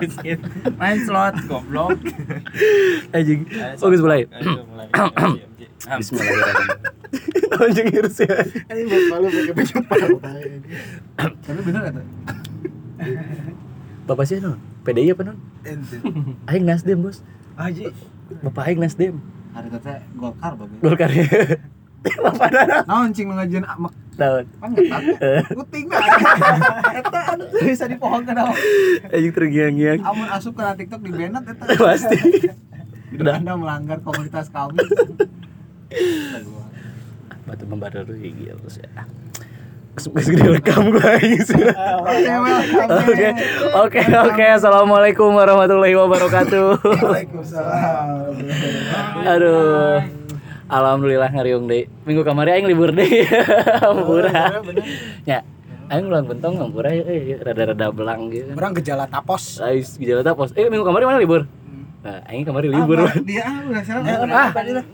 Miskin. Main slot goblok. Anjing. Oke, mulai. Bismillahirrahmanirrahim. Anjing ya. Ini buat malu pakai baju. Tapi bener kata. Bapak sih non? PDI apa non? Aing Nasdem, Bos. Aji. Bapak Aing Nasdem. Hari teh Golkar bagus. Golkar ya. Bapak Dana. Naon cing ngajian amak Tahun. pangetan. Puting dah. Eta anu bisa dipohongkeun naon. Anjing tergiang-giang. Amun asup ke TikTok di banned eta. Pasti. Udah. Anda melanggar komunitas kami. Batu membadar tuh kayak gitu terus ya. Kesempatan direkam gue sih. Oke, oke, oke. Assalamualaikum warahmatullahi wabarakatuh. Waalaikumsalam. Aduh. Alhamdulillah ngariung deh. Minggu kemarin aing libur deh. Hampura. Ya. Aing ulang bentong hampura eh rada-rada belang gitu. Orang gejala tapos. Ais gejala tapos. Eh minggu kemarin mana libur? Nah, aing kemarin libur. Ah, Dia ah, udah salah. Ah,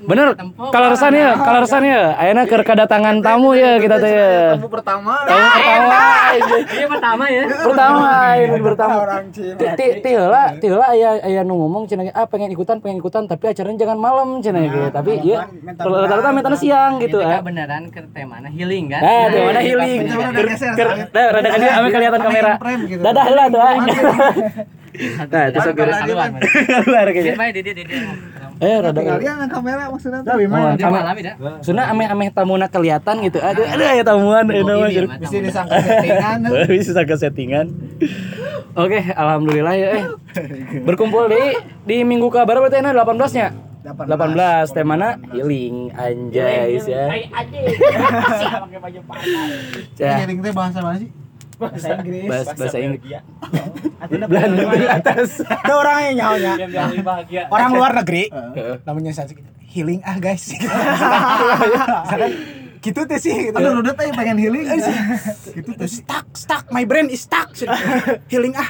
bener. Kalau resannya, kalau resannya, ayeuna keur kedatangan tamu ya kita teh. ya. Tamu pertama. Tamu pertama. Iya pertama ya. Pertama, ini pertama. Orang Cina. Ti ti heula, ti heula aya aya nu ngomong cenah ah pengen ikutan, pengen ikutan tapi acaranya jangan malam cenah gitu. Tapi iya rata-rata mentana siang gitu Itu ah. kan beneran ke temana healing kan? Ah, di mana healing? Rada. Nah, rada kelihatan Ame kamera. gitu. Dadah heula tuh ah. Nah, itu Kan sok keluar, kayaknya. Eh, rada Kalian yang kamera maksudnya tapi Oh, Dia kame- malam ya. Suna ame-ame tamuna kelihatan gitu. Aduh, aduh ya tamuan Oh, ini mah bisa disangka settingan. Bisa ke settingan. Oke, alhamdulillah ya eh. Berkumpul di di minggu kabar berarti ini 18-nya. 18 temana healing anjay ya. Healing teh bahasa mana sih? Bahasa Inggris. bahasa bahasa Inggris. Belanda di atas. Ada orang yang nyawanya. Orang luar negeri. Namanya saya healing ah guys. Misalkan gitu tuh sih gitu. Aduh udah teh pengen healing. gitu tuh stuck stuck my brain is stuck. healing ah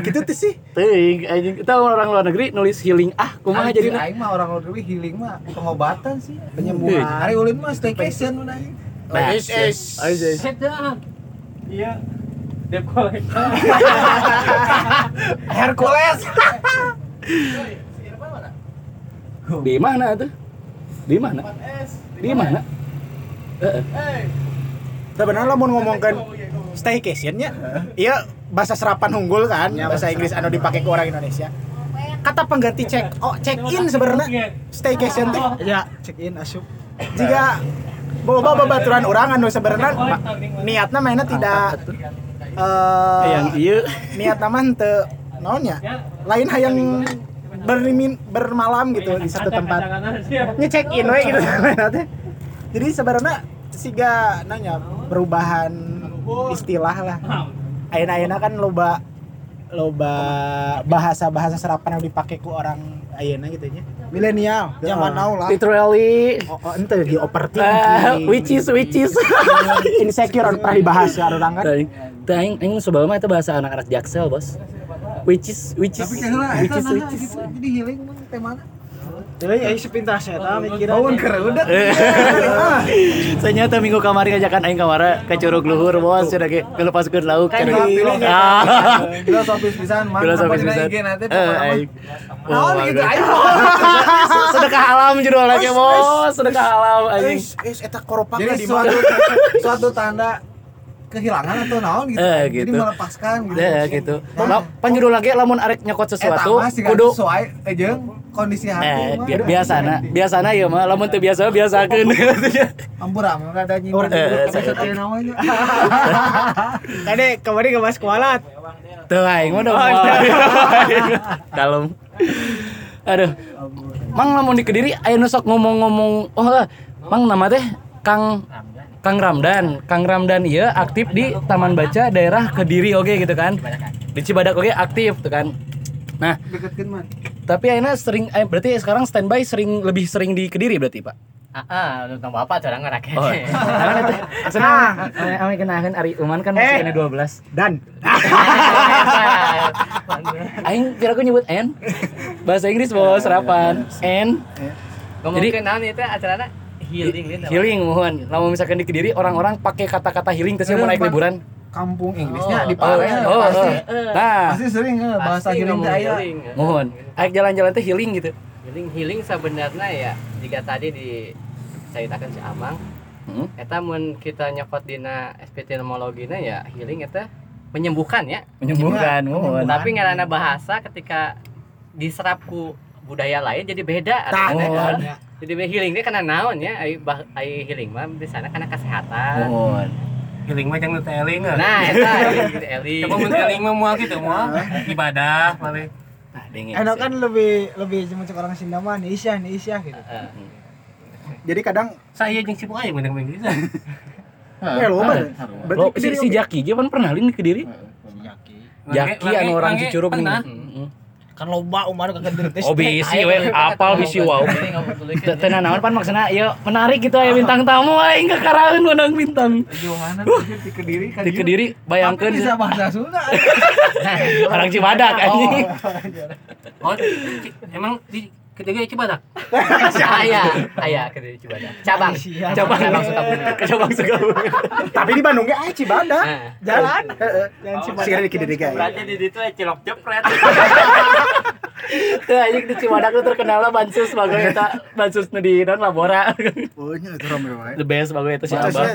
gitu tuh sih. Teuing anjing kita orang luar negeri nulis healing ah kumaha jadi aing mah orang luar negeri healing mah pengobatan sih, Iya. penyembuhan. Hari ulin mah staycation mun aing. Nah, Is is. Iya. Debt collector. Hercules. Di mana tuh? Di mana? Di mana? Heeh. Sebenarnya mau ngomongkan staycationnya, iya bahasa serapan unggul kan, bahasa Inggris anu dipakai ke orang Indonesia. Kata pengganti check, oh check in sebenarnya staycation teh. Ya check in asup. Jika bawa babaturan orang anu sebenarnya niatnya mainnya tidak eh Yang iya. Niat nama teu naonnya lain hayang bermin bermalam gitu di satu tempat. ini check in we gitu. Jadi sebenarnya siga nanya perubahan istilah lah. Ayeuna kan loba loba bahasa bahasa serapan yang dipakai ku orang ayeuna gitu nya milenial zaman now lah. Literally. Oh, oh ente di Ah, overthinking which is which is. Insecure orang pernah dibahas ya orang kan? Teuing, teuing aing sebel mah itu bahasa anak-anak jaksel, Bos. Which is which is tapi which is which nah is. gitu jadi healing mah temana Jadi ya sepintas eta mikirnya. Bawon kereudet. Ternyata minggu kemarin ajakan aing kamara ke Curug Luhur, Bos. Sudah ge ngelepaskeun lauk. Kan cenah. Ah. filosofis pisan mah Filosofis pisan. nanti Eh, aing. Naon Oh, gitu bagus. aing Sedekah alam judul lagi, Bos. Sedekah alam anjing. Wis eta koropakna Jadi di suatu mana? Suatu tanda kehilangan atau naon gitu. Eh, Jadi gitu. melepaskan gitu. Ya gitu. Judul lagi lamun arek nyokot sesuatu kudu sesuai eh jeung kondisi Eh, hati mah. bi- biasana, biasana ya mah lamun teu biasa biasakeun. Ampura mah kada nyimpang Eh, eh, episode saya- ieu namanya. Tadi kemarin ke Mas Kualat. Tuh aing mah udah Oh. Kalem. Aduh. Mang lamun di Kediri aya nu sok ngomong-ngomong, oh lah, Mang nama teh Kang Kang Ramdan. Kang Ramdan iya aktif di Taman Baca daerah Kediri oke gitu kan. Di Cibadak oke aktif tuh kan. Nah, mah. tapi ayeuna sering eh, berarti sekarang standby sering lebih sering di Kediri berarti, Pak. Ah, ah, tentang bapak cara ngerakit. Oh. Karena teh cenah ame ame kenakeun Ari Uman kan masih Eh. ini 12. Dan Aing kira aku nyebut N. Bahasa Inggris bos, serapan. N. Ngomongin naon itu acaranya healing gitu. Healing mohon. Lamun misalkan di Kediri orang-orang pakai kata-kata healing terus mau naik liburan. Kampung Inggrisnya Oh, di Oh, Pare oh, pasti oh. Nah, pasti sering eh, bahasa Pasti healing teh aya. ya. mohon. Aik jalan-jalan teh healing gitu. healing healing sebenarnya ya jika tadi diceritakan si Amang Hmm. eta mun kita nyokot dina epidemiologina ya healing eta menyembuhkan ya Menyembuhkan, mohon. tapi ngarana bahasa ketika diserap ku budaya lain jadi beda Tah, jadi healing ini karena naon ya ai healing mah di sana karena kesehatan Mohon. Healing mah jangan teh eling. nah eta healing Coba mun eling mah moal gitu moal ibadah malih. Nah, dingin. Enak kan lebih lebih cuma cek orang Sunda mah nih Isya nih Isya gitu. Heeh. Jadi kadang Saya jeung sibuk aya mending Inggris. ya lo Lo Berarti si, si Jaki dia kan pernah link ke diri. Jaki anu orang Cicurug nih. Kan loba umar gede teh. Oh bisi we apal bisi wow. ya. Tenan naon pan maksudna ieu menarik gitu aya bintang tamu aing kakaraeun menang bintang. Johanan di Kediri kan Di Kediri bayangkeun bisa bahasa Sunda. orang Cibadak anjing. Oh, ci- emang di ketiga Cibadak. Aya, aya ke dari Cibadak. Cabang. Cabang Cabang Sukabumi. Cabang Sukabumi. Tapi di Bandung ge aya Cibadak. Nah. Jalan. Heeh. Jangan Cibadak. Sih di Kediri ge. aya. Berarti di situ aya cilok jepret. Teu anjing di Cibadak tuh terkenal lah bansus bagus eta bansus nu di non labora. Oh nya itu rame wae. The best bagus eta si Terus Abah.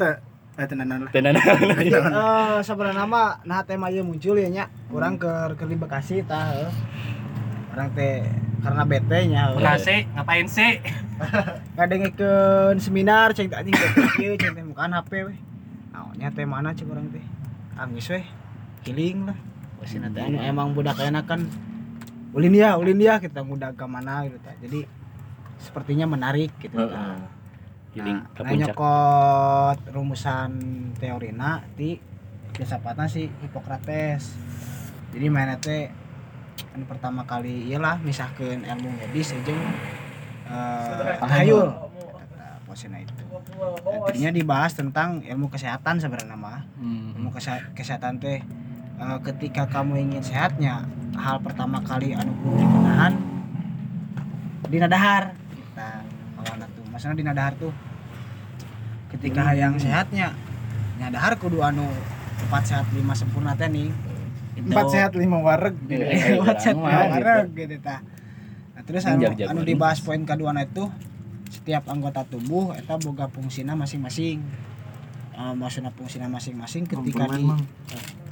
teh eh tenanan lah. Tenan. Eh sebenarnya mah nah tema ieu muncul ya nya. Urang ke ke di Bekasi tah. Orang teh karena bete nya. Bekasi ngapain sih? Ngadengkeun seminar cek anjing ieu cek teh bukan HP we. Naonnya teh mana cek urang teh. Anggus we. Healing lah. Wasina teh anu emang budak enakan ulin dia, ulin dia kita muda ke mana gitu tah. Jadi sepertinya menarik gitu tah. Healing Nah, nah, nyokot rumusan teorina di filsafatna si Hippocrates. Jadi mana teh anu pertama kali iyalah misahkeun ilmu medis jeung eh tahayul. Kata posina itu. Intinya dibahas tentang ilmu kesehatan sebenarnya mah. Hmm. Ilmu kese- kesehatan teh eh, ketika kamu ingin sehatnya hal pertama kali anu kudu dibenahan dina dahar. Nah, tuh. Maksudnya dina dahar tuh ketika hayang sehatnya nya dahar kudu anu empat sehat lima sempurna teh nih. Gitu. Empat sehat lima wareg. Empat sehat lima wareg gitu tah. Nah, terus anu, anu dibahas poin kedua itu setiap anggota tubuh eta boga fungsina masing-masing. Eh, maksudnya fungsina masing-masing ketika di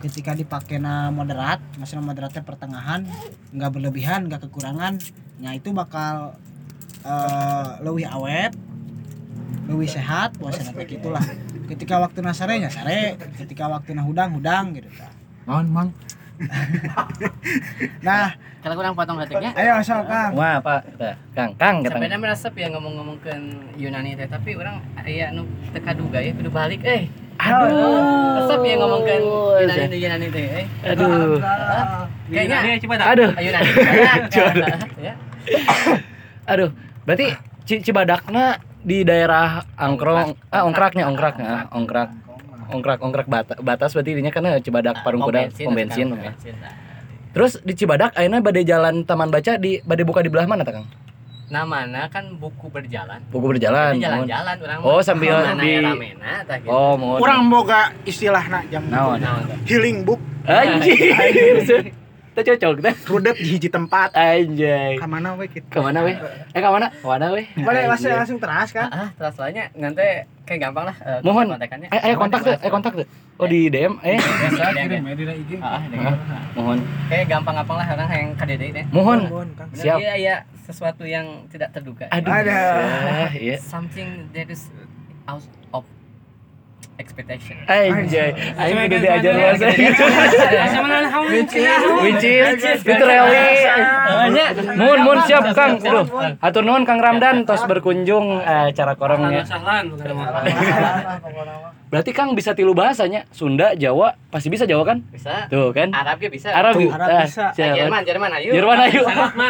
ketika dipakainya moderat maksudnya moderatnya pertengahan nggak berlebihan nggak kekurangan nah itu bakal eh lebih awet lebih sehat puasa nanti gitulah ketika waktu nasare nya sare ketika waktu hudang hudang gitu tah. Naon mang? nah Kalau kurang potong detiknya. ayo sok kang Wah, Pak. Kang, Kang kata. Sebenarnya merasa ya ngomong-ngomongkeun Yunani teh, tapi orang aya nu teka duga ya kudu balik eh. Aduh. Resep ya ngomongkeun Yunani Yunani teh eh. Aduh. Kayaknya Ini Cibadak. Aduh. Yunani. Ya. Aduh. Berarti Ci- Cibadakna di daerah Angkrong, ah ongkraknya ongkraknya, ongkrak. Ongkrak ongkrak bata- batas berarti ininya karena Cibadak Parung Kuda pom bensin. ya. Terus di Cibadak ayeuna badai jalan taman baca di badai buka di belah mana ta Kang? Namana kan buku berjalan. Buku berjalan. Jalan-jalan orang. Oh, sambil Mana di- ramena gitu. Oh, mohon. Kurang boga istilahna jang Naon? Naon healing book Anjing. Kita cocok teh. rudep di hiji tempat. Anjay. Ka mana we kitu? Ke mana weh? Eh ke mana? Mana weh? boleh langsung langsung teras kan Ah, terus soalnya nanti kayak gampang lah eh, Mohon. kontekannya. Eh, ayo kontak tuh, eh kontak tuh. Oh di DM, eh. Biasa Kirim DM. ya di IG. Ah, ah, Hah? Mohon. kayak gampang-gampang lah orang yang KDD deh. Mohon. Mohon, Kang. Bener Siap. Iya, iya sesuatu yang tidak terduga. Aduh. Ada. Ah, iya. Something that is out of expectation. Anjay. Aing udah diajar bahasa itu. Which is literally. Mun mun siap Kang. Aduh. Atur nuhun Kang Ramdan tos berkunjung eh, cara korongnya. Berarti Kang bisa tilu bahasanya. Sunda, Jawa, pasti bisa Jawa kan? bisa. Tuh kan? Arab juga bisa. Arab, Tuh, Arab ah, bisa. Ah, Jerman. Jerman, ayo. Jerman ayo.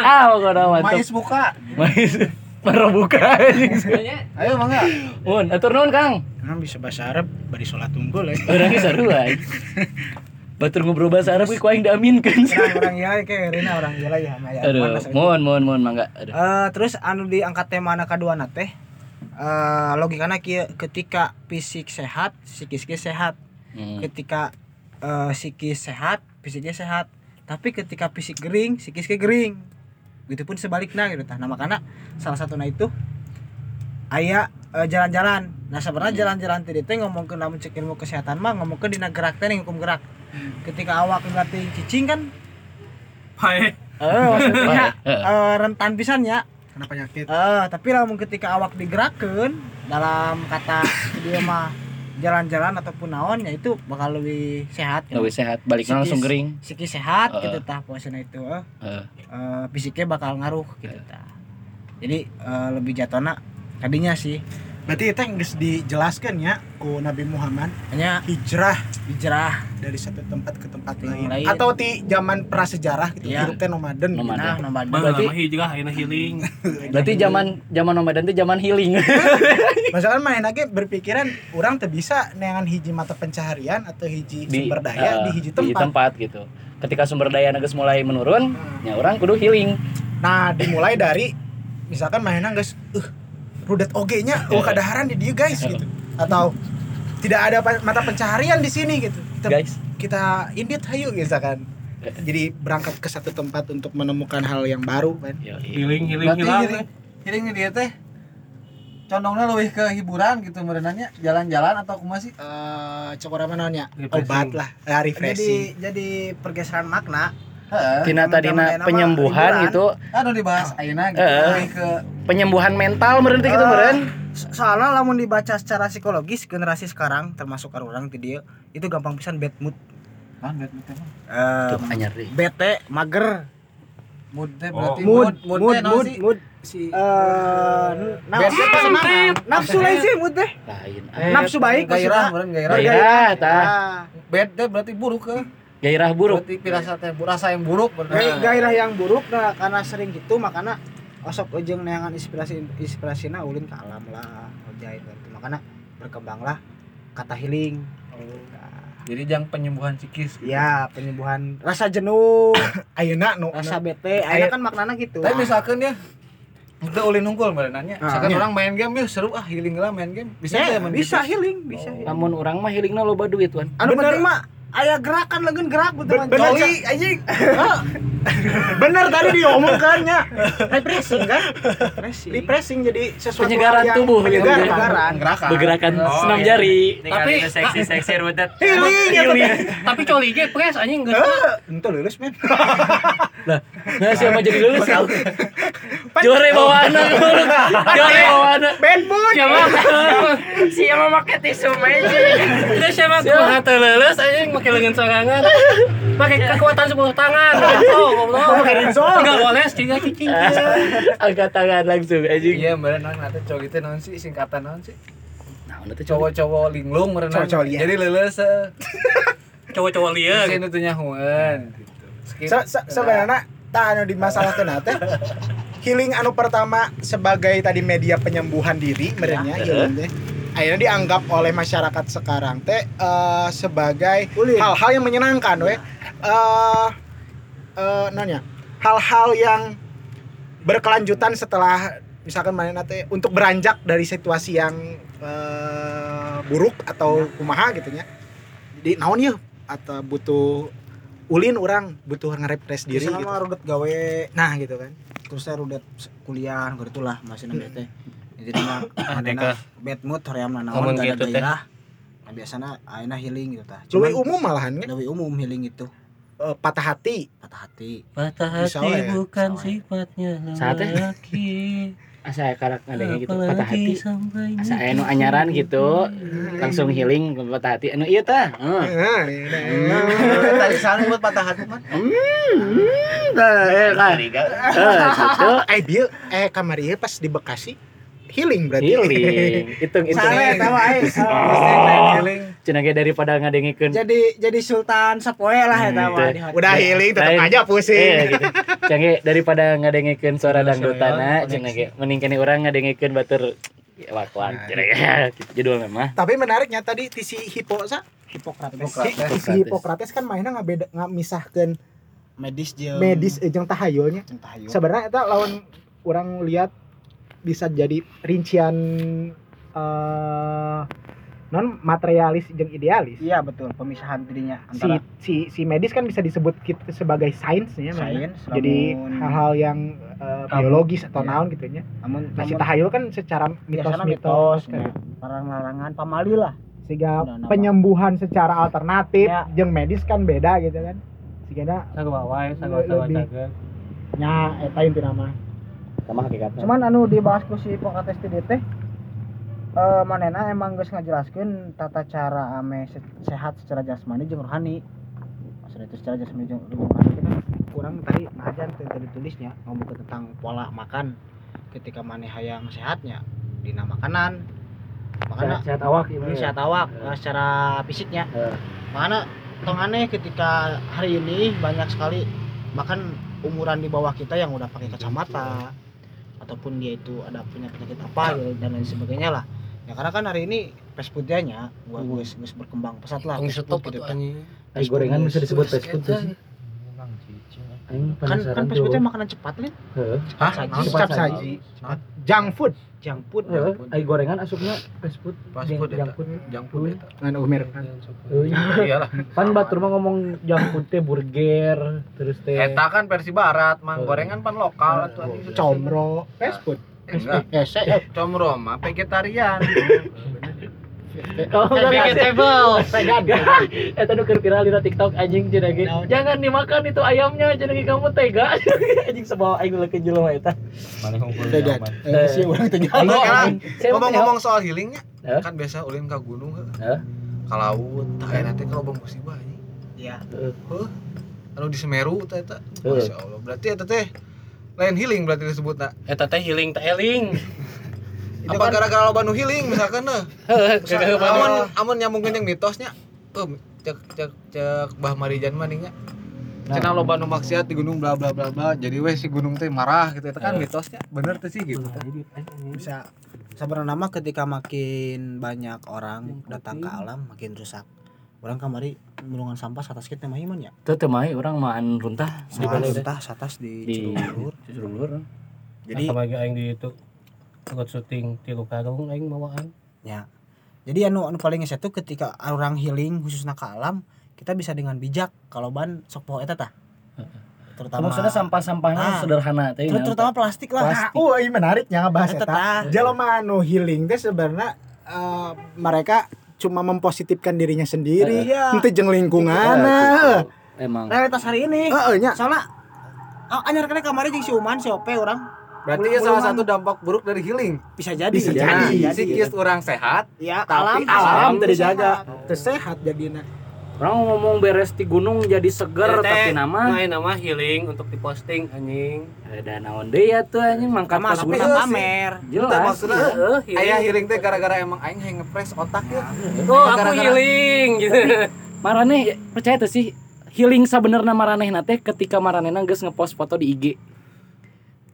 Ah, pokoknya mantap. Mais buka. Mais. Maro buka. Sebenarnya Ayo mangga. Mun, atur nuhun Kang. Kan bisa bahasa Arab bari salat unggul ya. Orangnya sarua. Batur ngobrol bahasa Arab ku aing diaminkeun. orang orang iya kayak Rina orang iya ya Maya. Aduh, mohon mohon mohon mangga. Aduh. Eh, terus anu diangkat tema anak kedua teh eh logikana kieu ketika fisik sehat psikis ge sehat Hmm. ketika eh, psikis sehat fisiknya sehat tapi ketika fisik gering psikisnya gering gitu pun sebaliknya gitu. Tah nah makanya salah satunya itu aya eh, jalan-jalan. Nah sebenarnya jalan-jalan tadi teh ngomong ke namun cek ilmu kesehatan mah ngomong ke dina gerak teh hukum gerak. Ketika awak ngerti cicing kan? Pae. eh maksudnya eh, rentan pisannya Karena penyakit. Eh, tapi lamun ketika awak digerakkan dalam kata dia mah jalan-jalan ataupun naon ya itu bakal lebih sehat ya. Lebih sehat, baliknya langsung Psikis- gering. Psikis sehat Heeh. gitu tah puasana itu. Heeh. Eh, fisiknya bakal ngaruh gitu tah. Jadi eh, lebih jatona tadinya sih Berarti itu yang geus dijelaskan ya ku Nabi Muhammad hanya hijrah hijrah dari satu tempat ke tempat lain. lain. Atau di zaman prasejarah gitu Iya. hidup teh nomaden. gitu. Nomaden. nah Bang, Berarti- hijrah, ayeuna healing. Berarti zaman zaman Ramadan itu zaman healing. Masalah main lagi berpikiran orang tuh bisa neangan hiji mata pencaharian atau hiji sumber eh, daya di hiji tempat. gitu. Ketika sumber daya geus mulai menurun, ya orang kudu healing. Nah, dimulai dari misalkan mainan guys, uh, rudet oge-nya oh kadaharan di dia guys gitu. Atau tidak ada mata pencaharian di sini gitu. Kita, Guys, kita indit hayu misalkan. Jadi berangkat ke satu tempat untuk menemukan hal yang baru kan. Healing, healing, healing, healing dia teh condongnya lebih ke hiburan gitu merenanya jalan-jalan atau kumaha sih? Eh cokora namanya obat lah, ya, jadi refreshing. jadi pergeseran makna. Tina tadina mah penyembuhan gitu, Anu dibahas ayeuna gitu ke penyembuhan mental meureun teh gitu Eh, meureun. So- soalnya lamun dibaca secara psikologis generasi sekarang termasuk orang di dia itu gampang pisan bad mood kan bad mood emang. Eh, bete mager Mood teh Oh. berarti mood mood mood mood sih? mood si eh nafsu nafsu lain sih mood teh Lain. Eh, nafsu baik gairah gairah. Gairah tah. Ah, Bad teh berarti buruk ke. Gairah buruk. Berarti firasat teh rasa yang buruk bener. gai- gairah yang buruk nah karena sering gitu makanya osok ujung neangan inspirasi inspirasina ulin ke alam lah ngejahit gitu makanya berkembanglah kata healing Nah, Jadi jangan penyembuhan psikis. gitu. ya penyembuhan rasa jenuh ayeuna nu rasa bete akhirnya kan maknanya gitu Tapi misalkan ya Udah ulin unggul nanya. Ah. Misalkan Iya. orang main game ya seru ah healing lah main game. Bisa Ya, mun bisa gitu. healing bisa healing. Lamun urang mah healingna loba duit tuan. anu Bener. penting mah aya gerakan legen gerak betul Ben- bener, Joli anjing bener tadi diomongkannya refreshing kan refreshing jadi sesuatu Penyegaran tubuh gitu. penyegaran. Penyegaran. Gerakan. Bergerakan Oh, senam iya. jari. Tapi seksi-seksi rudet. Healing ya tapi coli ge pres anjing geus. Itu lulus men. Nah, siapa jadi lulus? Jore bawa anak lulus. Jore bawa anak. Bad mood. Siapa? Siapa make tisu meja? Udah siapa kumaha teu leuleus anjing make leungeun sorangan. Pakai kekuatan 10 tangan. Oh, goblok. Pakai rinso. Enggak boleh tiga cicing. Angkat tangan langsung anjing. Iya, naon nanti teh naon sih singkatan naon sih? Nah, coba Cowok-cowok linglung meureun. Cowok-cowok liar. Jadi leuleus eh, Cowok-cowok liar. sini tuh nyahuan gitu. Se- se- sebenarnya tak anu dimasalahkeun teh. Healing anu pertama sebagai tadi media penyembuhan diri merenya healing teh. Akhirnya dianggap oleh masyarakat sekarang teh eh, sebagai hal-hal yang menyenangkan we. Eh eh nanya, hal-hal yang berkelanjutan setelah misalkan mana teh untuk beranjak dari situasi yang eh, buruk atau kumaha gitu nya. Jadi naon ya atau butuh ulin orang butuh nge-repress diri gitu. rudet gawe Nah gitu kan. terus saya rudet kuliah gitu lah masih na bete jadi mah Ah, deka. bad mood hoream naon teu ada gitu teh. gairah nah biasanya ayeuna healing gitu tah Lebih umum malahan kan lebih umum healing itu eh, patah hati. patah hati Patah Bisa we ya. bukan Bisa we. sifatnya Saatnya. lelaki. asa karak ngadengnya gitu patah hati. Asa aya nu anyaran gitu, langsung healing patah hati. Anu ieu tah. Heeh. Nah, tadi sana buat patah hati mah Tah, eh kan. Eh, gitu. eh dia eh kamar ieu pas di Bekasi healing berarti. Healing. Hitung hitung. Salah eta mah aing. healing Cenah ge daripada ngadengikeun jadi jadi sultan sapoe lah eta Hmm, mah. Udah healing tetap Lain. aja pusing. Eh gitu. Cenah ge daripada ngadengikeun suara Iya, dangdutana soalnya cenah ge mending kene urang ngadengikeun batur wak-wak cenah ge. Gitu Judul mah. Tapi menariknya tadi ti si Hippo sa Hipokrates Hipokrates. si, si Hippocrates kan mainnya ngabeda ngamisahkeun medis jeung medis eh, jeung tahayulnya. Sebenarnya eta lawan orang lihat bisa jadi rincian eh non materialis jeung idealis iya betul pemisahan dirinya si antara si si medis kan bisa disebut kita sebagai sainsnya memang. sains jadi lamun- hal-hal yang eh, biologis atau Iya. naon gitu nya namun nah si namun tahayul kan secara mitos-mitos mitos kan larang-larangan pamali lah sehingga Nah, nah, penyembuhan secara alternatif Ya. jeung medis kan beda gitu kan sehingga saga Lebih- saga. nya eta intina mah sama hakikatnya. Cuman anu dibahas ku si pengates tadi teh eh manena emang geus ngajelaskeun tata cara ame se- sehat secara jasmani jeung rohani. Maksudnya itu secara jasmani jeung rohani. Kan kurang tadi ngajar teh tadi tulisnya ngomong tentang pola makan. Ketika maneh hayang sehatnya dina makanan. Makanya sehat awak ini ini sehat awak eh, secara fisiknya Eh. makanya tong aneh ketika hari ini banyak sekali bahkan umuran di bawah kita yang udah pakai kacamata ataupun dia itu ada punya penyakit apa ya, dan lain sebagainya lah. Ya karena kan hari ini fast foodnya gua geus geus berkembang pesat lah. Tong fast stop food atuh kan. Ay, gorengan bisa disebut fast food tuh sih. kan kan fast foodnya makanan cepat lin. Heeh. cepat saji. cepat. saji junk food junk food Heeh, ay gorengan asupnya fast food. Fast Jang- food junk food. Junk food ngan umir Euy. Iyalah. Pan batur mah ngomong junk food teh burger, terus teh Eta kan versi barat, mang Oh. gorengan pan lokal atuh comro fast food Enggak. hese Comro mah vegetarian. Oh, enggak Vegetable. Eta nu keur viral di TikTok anjing cenah ge. Jangan dimakan itu ayamnya cenah ge kamu tega. anjing sebawa aing leukeun jelema eta. Tegan. Eh, si orang tegan. Aing sekarang Saya mau ngomong-ngomong soal healingnya, kan biasa ulin ke gunung heuh. Hah? Ka laut, tah aya teh kalau bang musibah anjing. ya Heuh. Anu di Semeru teh eta. Heuh. Masya Allah. Berarti eta teh lain healing berarti disebutna. Eta teh healing teh eling. Apa gara-gara loba nu healing misalkan nah. Kagak Amun amun nyambungkeun yang mitosnya. Oh, cek cek cek Mbah Marijan mah nih nya. Cenah loba nu maksiat di gunung bla bla bla bla. Jadi weh si gunung teh marah gitu. Eta kan mitosnya. Bener tuh sih gitu. bisa sebenarnya nama ketika makin banyak orang datang ke alam makin rusak. Orang kamari mulungan sampah atas kita mah iman ya? Teu teu mah urang maan runtah. Di mana entah atas di, di jadi Sama aing di itu ikut syuting tilu karung aing bawaan. ya jadi anu anu paling itu ketika orang healing khususnya ke alam kita bisa dengan bijak kalau ban sok poho eta tah terutama Maksudnya sampah-sampahnya Ah. sederhana teh. ter- terutama plastik lah Nah, oh, ini menariknya ngebahas Eta. Jelema anu healing teh sebenarnya eh, mereka cuma mempositifkan dirinya sendiri, Iya. ente jeung lingkungan. Emang. realitas hari ini Heeh nya. soalnya ah, anyar kena kamari jeung si Uman si Ope orang Berarti ya salah satu dampak buruk dari healing. bisa jadi Bisa Nah, jadi. psikis orang sehat, ya Tapi alam Alam teu teu dijaga, teu sehat jadina. Orang ngomong beres di gunung jadi seger Eta tapi nama main nama healing untuk diposting anjing. ada naon deui ya tuh anjing mangkat sama ka tapi pamer Jelas. Maksudnya, Heeh, Aya healing teh gara-gara emang aing hayang ngepres otak ya. Oh, aku healing gitu. Marane percaya tuh sih healing sabenerna maranehna teh ketika maranehna geus ngepost foto di IG.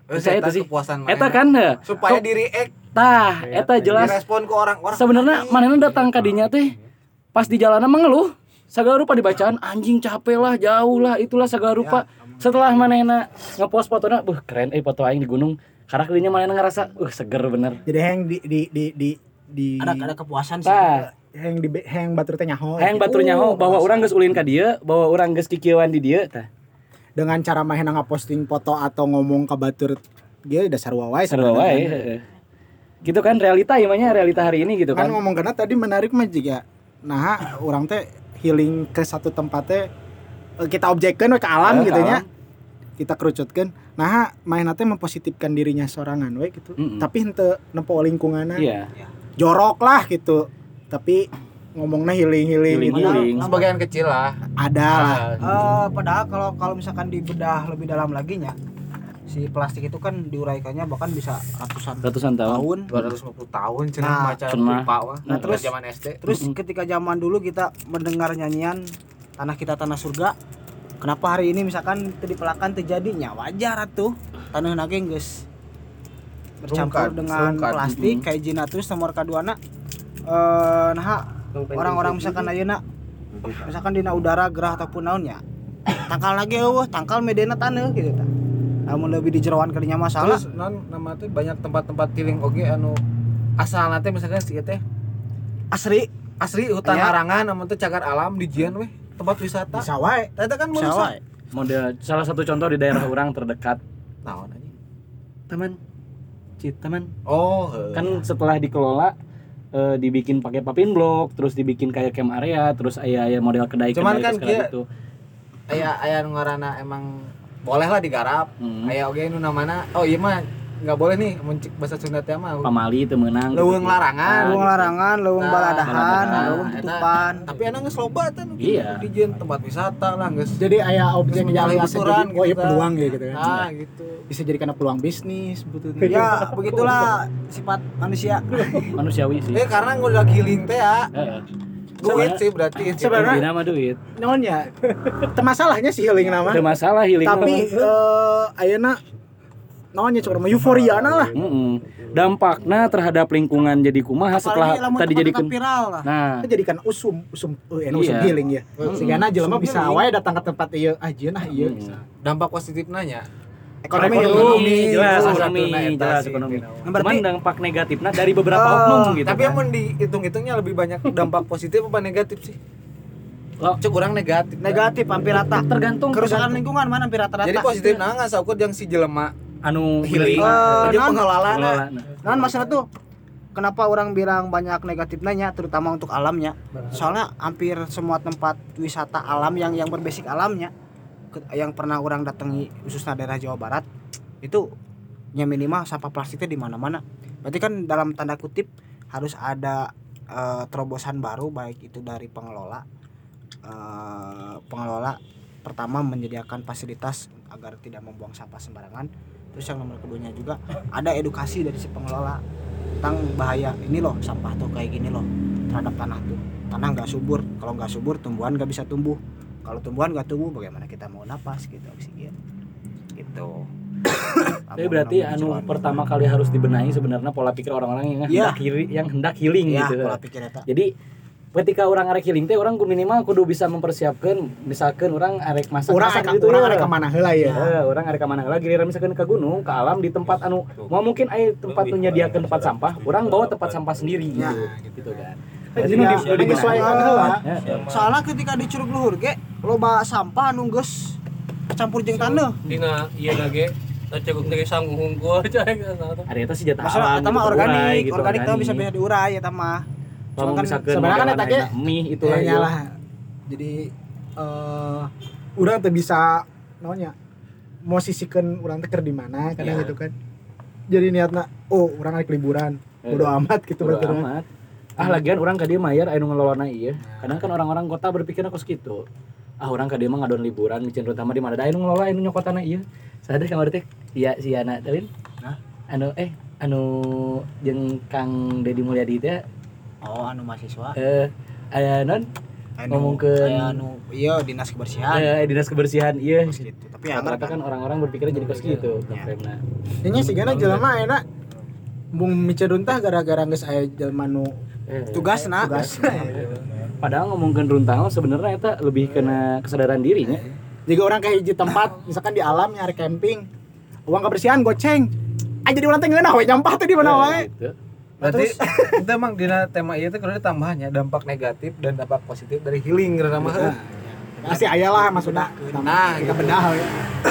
Eta itu sih. kepuasan Eta kan? Supaya diri ek. Tah, eta jelas. Direspon ke orang-orang. sebenarnya manehna datang ka dinya teh pas di jalanan mengeluh segala rupa dibacaan anjing capek lah jauh lah itulah segala rupa. Setelah manehna ngepost fotona buh keren eh foto aing di gunung. Karena kalinya manehna ngerasa uh seger bener. Jadi yang di di di di di ada ada kepuasan sih. Tah. Yang di yang batur teh nyaho. hayang batur nyaho bahwa orang geus ulin ka dieu bahwa orang geus kikieuan di dieu tah Dengan cara mahena ngaposting foto atau ngomong ke batur dia dasar wae sarua wae heeh. gitu kan realita ya mah realita hari ini gitu kan kan. ngomong karena tadi menarik mah juga nah orang teh healing ke satu tempatnya kita objekkan ke alam Eh, gitu nya kita kerucutkan. Nah main teh mempositifkan dirinya sorangan we gitu. Mm-mm. tapi henteu nempo lingkunganna. Iya. Jorok lah gitu. Tapi ngomongnya healing healing, healing gitu. healing. Sebagian kecil lah. ada lah. Eh, padahal kalau kalau misalkan dibedah lebih dalam lagi nya si plastik itu kan diuraikannya bahkan bisa ratusan ratusan tahun. tahun. 250 tahun cenah Nah, maca cenah. lupa wah. Nah, terus- zaman SD. terus ketika zaman dulu kita mendengar nyanyian tanah kita tanah surga kenapa hari ini misalkan teu dipelakan terjadinya wajar atuh. Tanah nageng geus bercampur Rungkad, dengan rungkad. plastik kayak jina terus nomor kaduana eh nah orang-orang misalkan ayeuna misalkan dina udara gerah ataupun naonnya tangkal lagi eueuh tangkal medena taneuh gitu tah. Namun lebih di jeroan kadinya masalah Terus non nama teh banyak tempat-tempat healing oge anu asal nanti misalkan si teh. Asri. Asli hutan Iya. larangan namun teh cagar alam di Jian weh tempat wisata. Bisa wae Ternyata kan Bisa wae. model salah satu contoh di daerah orang terdekat. Naon anjing? teman Cit teman Oh, kan setelah dikelola eh, dibikin pakai papin blok terus dibikin kayak camp area terus aya aya model kedai Cuman kedai kan kia- gitu aya aya nu ngaranna emang boleh lah digarap. Hmm. Aya oge nu namana oh iya mah nggak boleh nih muncik bahasa Sunda teh mah. pamali itu menang Leuweung larangan. Leuweung larangan, leuweung Nah, baladahan, leuweung Eta- tutupan. Tapi enak geus loba teh nu Iya. di tempat wisata lah geus. jadi aya objek yang bisa aturan jadi oh iya gitu kan. peluang ya gitu kan Nah, gitu. bisa jadi karena peluang bisnis sebetulnya Ya, begitulah sifat manusia. manusiawi sih Eh karena udah healing teh ya. Heeh. Duit sih berarti. Sebenarnya- Intina mah duit naonnya masalahnya sih healing nama ada masalah healing tapi eh ayeuna naonnya cuma euforia lah Mm-mm. dampaknya terhadap lingkungan jadi kumaha setelah tadi jadi viral lah. nah Kita jadikan usum usum eh, usum Iya. healing ya sehingga na jelema Usum bisa wae datang ke tempat ieu ah jeun ah ieu Mm. bisa Dampak positifnya nya. ekonomi ekonomi jelas ekonomi jelas ekonomi gitu. Nah, berarti- cuman dampak negatifnya dari beberapa Eh, oknum gitu Tapi kan. yang dihitung-hitungnya lebih banyak dampak positif apa negatif sih? Lo- Cuk kurang negatif. Negatif hampir rata. tergantung Kerusakan lingkungan mana hampir rata-rata. Jadi positif nah nggak saukur yang si jelema anu healing. Eh, non- pengelolaan. pengelola. Nah, Nah, masalah tuh kenapa orang bilang banyak negatif nanya terutama untuk alamnya. Soalnya hampir semua tempat wisata alam yang yang berbasic alamnya yang pernah orang datangi khususnya daerah Jawa Barat itu ya minimal sampah plastiknya di mana-mana. Berarti kan dalam tanda kutip harus ada eh, terobosan baru baik itu dari pengelola eh, pengelola pertama menyediakan fasilitas agar tidak membuang sampah sembarangan terus yang nomor keduanya juga ada edukasi dari si pengelola tentang bahaya ini loh sampah tuh kayak gini loh terhadap tanah tuh. Tanah nggak subur kalau nggak subur tumbuhan nggak bisa tumbuh. Kalau tumbuhan nggak tumbuh bagaimana kita mau napas gitu oksigen? Gitu. Tapi berarti anu pertama kali harus dibenahi sebenarnya pola pikir orang-orang yang hendak healing, yang hendak healing ya gitu. pola pikir eta Jadi ketika orang arek healing teh orang minimal kudu bisa mempersiapkan misalkan orang arek masak orang masak arek gitu orang ya. arek ke mana heula ya. Eh, orang arek ke mana lagi giliran misalkan ke gunung ke alam di tempat anu mau mungkin aya tempat menyediakan tempat sampah orang bawa tempat sampah sendiri gitu Ya. gitu kan. Jadi nu di- nu nu dibenahi. disesuaikan heula. Ya, ya. soalnya ketika di curug luhur ge loba sampah anu geus campur jeung taneuh Dina iya lagi cekuk dari sanggung hungkul cai Ada eta sih jatah masalah alam eta mah gitu, organik gitu, organik teh bisa bisa diurai eta mah Cuma kan sebenarnya kan ayeuna mie itu itu lah ya lah jadi eh urang teh bisa naonnya mau sisikeun urang teh di mana Iya. gitu kan jadi niatna oh urang rek liburan bodo amat gitu Bodo berarti amat. Ah lagian orang ka dieu mayar anu ngelolona ieu. Kadang kan orang-orang kota berpikirnya kos gitu. Ah orang ka dieu mah ngadon liburan micin terutama di mana da anu ngelola anu nyokotana ieu. Sadar kamar teh iya si Ana teuin. Hah? Anu eh anu jeung Kang Deddy Mulyadi teh oh anu mahasiswa eh aya non ngomongkeun- aya anu iya dinas kebersihan eh dinas kebersihan ieu. gitu tapi ya Rata-rata kan orang-orang berpikirnya jadi kos gitu. Frame-na. Ini sih gana jelema enak bung micerun tah gara-gara geus aya jelema nu Eh, tugasna tugas. Padahal ngomongkeun runtang sebenarnya eta lebih kena kesadaran dirinya. Jika orang kayak hiji tempat, misalkan di alam nyari camping, uang kebersihan goceng. Ah jadi orang teh ngeunah we nyampah tuh di mana wae. Gitu. Berarti itu emang dina tema ieu teh kudu tambahannya dampak negatif dan dampak positif dari healing karena mah. Pasti aya lah maksudna. Nah, kita gitu. bedah we.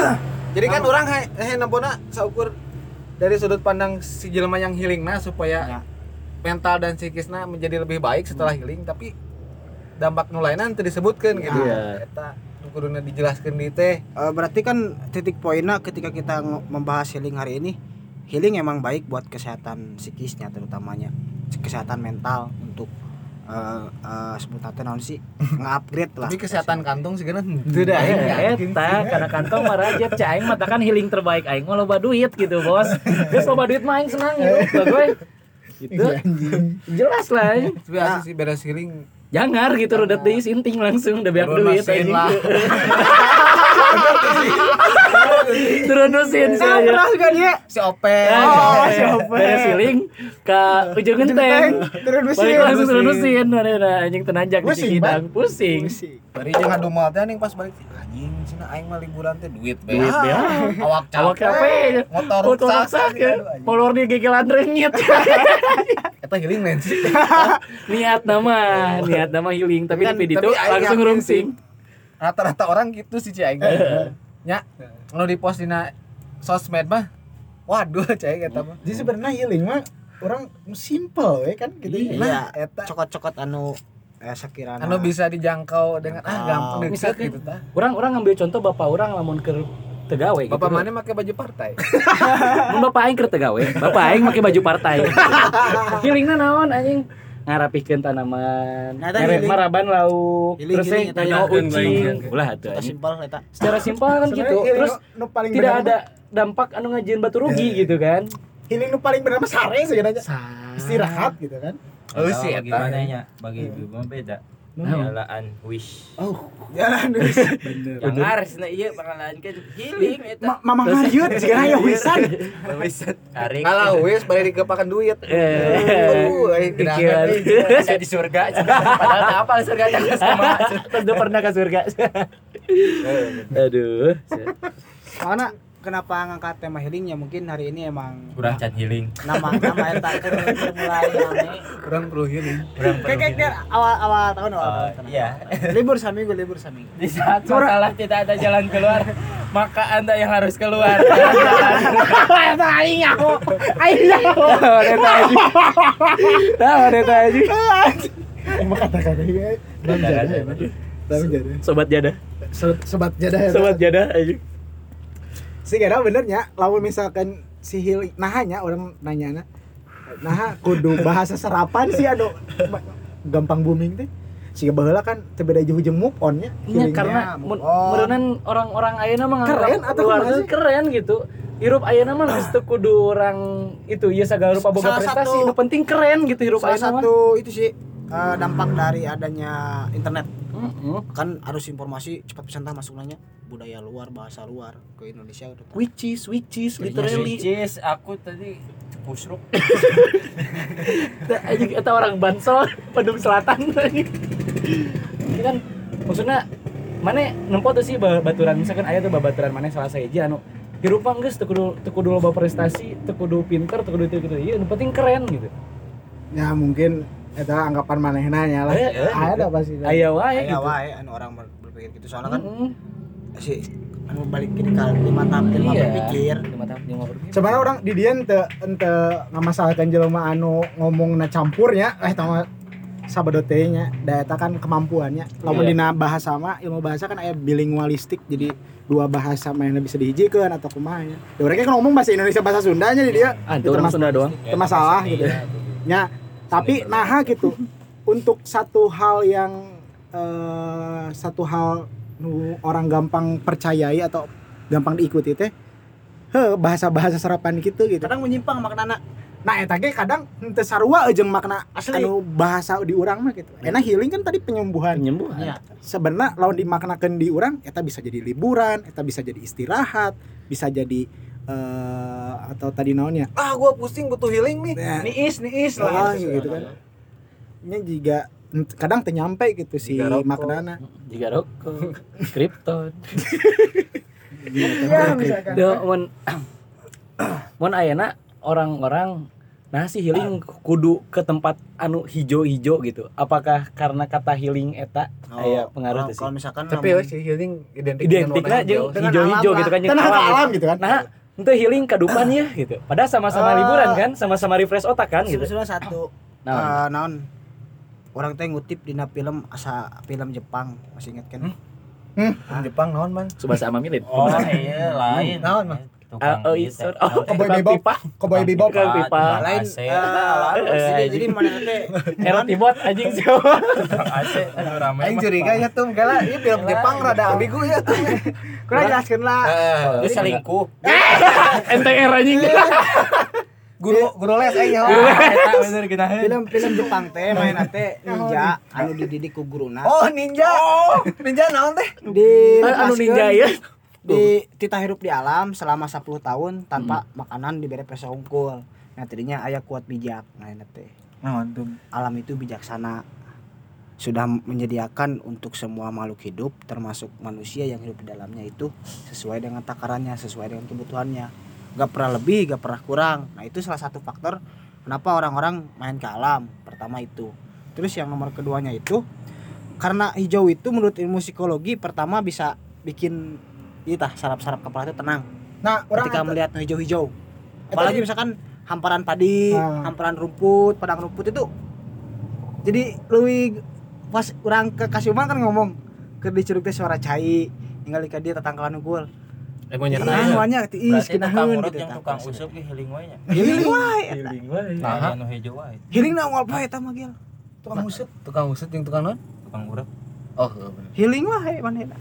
Jadi kan orang he, he nampuna saukur dari sudut pandang si jelema yang healing nah supaya Ya. mental dan psikisnya menjadi lebih baik setelah healing tapi dampak nu lainna teu disebutkeun gitu. Iya. Eta nu kuduna dijelaskeun di teh. Eh, berarti kan titik poinnya ketika kita membahas healing hari ini healing emang baik buat kesehatan psikisnya terutamanya kesehatan mental untuk eh uh, sebutannya naon sih nge-upgrade lah. Tapi kesehatan kantung henteu dah Eh, aing yakin eta karena kantong mah rajet cai aing mah kan healing terbaik aing mah loba duit gitu bos. Geus loba duit mah aing senang gitu. Gue gitu jelas lah aing. Tapi asli sih beres healing. Jangar gitu udah deui sinting langsung udah biar Turun duit lah. turun mesin saya. juga dia? Si Ope. Oh, beres healing ke ujung genteng. Turun balik mesin. langsung turun mesin nah, anjing tenanjak di Cikidang. Pusing. Bari jeung adu moal teh ning pas balik. Anjing cenah aing mah liburan teh duit be. Duit be. Awak Awak capek. Motor Motor rusak. rusak ya. Di gigi landrengit. eta healing men. Sih niat nama niat nama healing. Tapi Kan, di tapi itu aing langsung rungsing rata-rata orang gitu sih cai nya nu di post dina sosmed mah waduh cai eta mah. Jadi sebenarnya healing mah orang simple we kan gitu. Iya. Nah, eta. cokot-cokot anu eh sekiranya anu bisa dijangkau dengan ah Ah, gampang deket misalkan- gitu tah. orang orang ngambil contoh bapak orang lamun ke tegawe gitu. Bapak mana pakai baju partai. Mun bapak aing keur tegawe bapak aing make baju partai. Healingna naon anjing ngarapikeun tanaman. Nah, eta mere healing. maraban lauk. Terus teh healing, ucing ulah atuh anjing simpel eta secara simpel kan gitu. terus tidak ada dampak anu ngajieun batu rugi gitu kan. Healing nu paling bener mah sare sebenarnya. Istirahat gitu kan. oh sih bagi eta mananya bagi ibu mah beda jalan wish. Jalan geus. Bener. yang harus na iya bakalan kan healing eta. Ma- Mama Hayut sekarang ya wisan. tarik kalah wes balik dikepakan duit. Eh. Aduh, eh, gedangan, pikiran. eh. bisa di surga. Padahal apa surga jangan sama. Terus udah pernah ke surga. Aduh. Karena kenapa ngangkat tema healing ya mungkin hari ini emang kurang can healing nama nama eta keur mulai kurang perlu healing kurang Kayak kayak dia awal awal tahun awal Oh, tahun. iya Libur seminggu libur seminggu. di saat masalah tidak ada jalan keluar maka anda yang harus keluar Jangan jalan. aing aku. Aing aku. Wanita aja. Nah, wanita aja. Emang kata-kata ini ya, Bang. Dalam jadah. Sobat jadah. So- Sobat jadah ya. Sobat jadah aja. Sih kira benernya lamun misalkan si healing nah hanya orang nanya nah kudu bahasa serapan sih ba- gampang booming teh sih baheula kan teu beda jauh jeung move on nya Iya healingnya. karena mun- meureunnan orang-orang ayeuna mah Keren atau keluarga kumaha sih? keren gitu. Hirup ayeuna mah geus teu kudu orang itu ieu sagala rupa boga prestasi, satu- nu penting keren gitu hirup ayeuna mah. satu itu sih eh, dampak dari adanya internet Heeh. kan harus informasi cepat pisan tah masuk nanya budaya luar bahasa luar ke Indonesia udah. Which is which is Which literally. is aku tadi kusruk Anjing eta orang Bansol, Bandung Selatan. Ini kan maksudnya mana nempo tuh sih ba- baturan misalkan aya tuh babaturan mana salah saja anu hirup mah geus teu kudu teu kudu loba prestasi, teu kudu pinter, teu kudu itu gitu. Iya, nu penting keren gitu. ya mungkin eta anggapan manehna nya lah Eh, eh, ada pasti Aya wae Aya gitu. wae anu orang ber- berpikir gitu soalnya kan Heeh. si anu balik ke kali lima tahap lima Iya. berpikir Lima tahap lima berpikir. sebenarnya orang di dia ente ente ngamasalkan jelema anu ngomong na campurnya eh tama sabadote nya da eta kan kemampuannya lamun Iya. dina bahasa mah ilmu bahasa kan aya bilingualistik jadi dua bahasa mana bisa dihijikeun atau kumaha da urang kan ngomong bahasa Indonesia bahasa Sundanya jadi dia Ah, itu orang Sunda doang. itu masalah gitu nya tapi nah gitu. Untuk satu hal yang eh, satu hal nu orang gampang percayai atau gampang diikuti teh heh bahasa-bahasa serapan gitu gitu. Kadang menyimpang maknana nah eta ge kadang henteu sarua jeung makna Asli. anu bahasa di urang mah gitu. Enak healing kan tadi penyembuhan. Penyembuhan. Iya. sebenarnya lawan dimaknakan di urang eta bisa jadi liburan eta bisa jadi istirahat bisa jadi eh atau tadi naonnya ah gua pusing butuh healing nih Nah, niis niis Ah, lah gitu kan. Ini juga kadang teu nyampe gitu si maknana. Jika rokok, Krypton. Ya, misalkan. Mun ayeuna orang-orang nah si healing kudu ke tempat anu hijau-hijau gitu. Apakah karena kata healing eta aya pengaruh kalau- tuh sih? kalau misalkan tapi wes si healing identik Identiknya hijau-hijau gitu kan Tenang alam gitu kan. Nah, itu healing kadupan ya gitu. Padahal sama-sama Ah. liburan kan, sama-sama refresh otak kan gitu. sebetulnya satu Nah, eh, naon orang teh ngutip dina film asa film Jepang masih inget kan Hmm. Di Jepang naon man subasa amamilin. oh iya lain Naon, Mah? Tukang Oh, oh, sorry. teh. Oh, tukang Bebop. pipa. Cowboy Bebop. Pipa. lain AC. eh, Eh, jadi eh, jadi mana teh Era tibot anjing sih. Rame Aing curiga ya tuh kala ieu film Jepang rada ambigu ya tuh. kurang jelaskeun lah Dia selingkuh NTR anjing. Guru guru les aing nyawa. eta bener geunaheun film film Jepang teh mainna teh ninja anu dididik ku guruna Oh, ninja. Ninja naon teh? di Anu ninja ya. Di tita hirup di alam selama 10 tahun tanpa makanan diberi peso unggul. Nah tadinya ayah kuat bijak. Nah ini teh. Tuh? alam itu bijaksana. Sudah menyediakan untuk semua makhluk hidup termasuk manusia yang hidup di dalamnya itu sesuai dengan takarannya sesuai dengan kebutuhannya. Gak pernah lebih gak pernah kurang. Nah itu salah satu faktor kenapa orang-orang main ke alam. Pertama itu. Terus yang nomor keduanya itu karena hijau itu menurut ilmu psikologi pertama bisa bikin kita saraf-saraf kepala itu tenang. Nah orang ketika ente- melihat hijau-hijau. Eta apalagi di- misalkan hamparan padi Ah. hamparan rumput padang rumput itu jadi lebih pas orang ke Kasiuman kan ngomong ke dicurug teh suara cai tinggal di dia tetangkalan unggul. Emonya nah semuanya ti is Berarti tukang kinaheun urut gitu yang tah. tukang usup ge healing wae nya. healing wae eta Nah, anu hejo wae. healing na unggal poe eta mah gil tukang usut tukang usut yang tukang non Tukang urut. oh bener. Healing wae manehna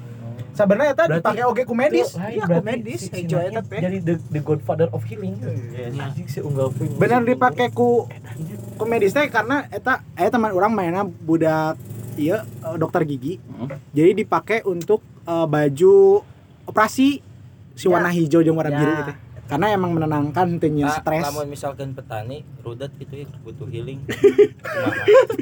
sebenarnya eta Berarti- dipakai oge ku medis Iya, Berarti medis, si- si hijau Nanya eta teh. jadi the, the godfather of healing anjing si unggal poin bener dipakai ku ku medis teh karena eta aya teman orang mainnya budak iya eh, dokter gigi Hmm. jadi dipakai untuk eh, baju operasi si Ya. warna hijau jeung warna Ya. biru gitu karena emang menenangkan Nah, stres. lamun misalkan petani rudet gitu ya butuh healing.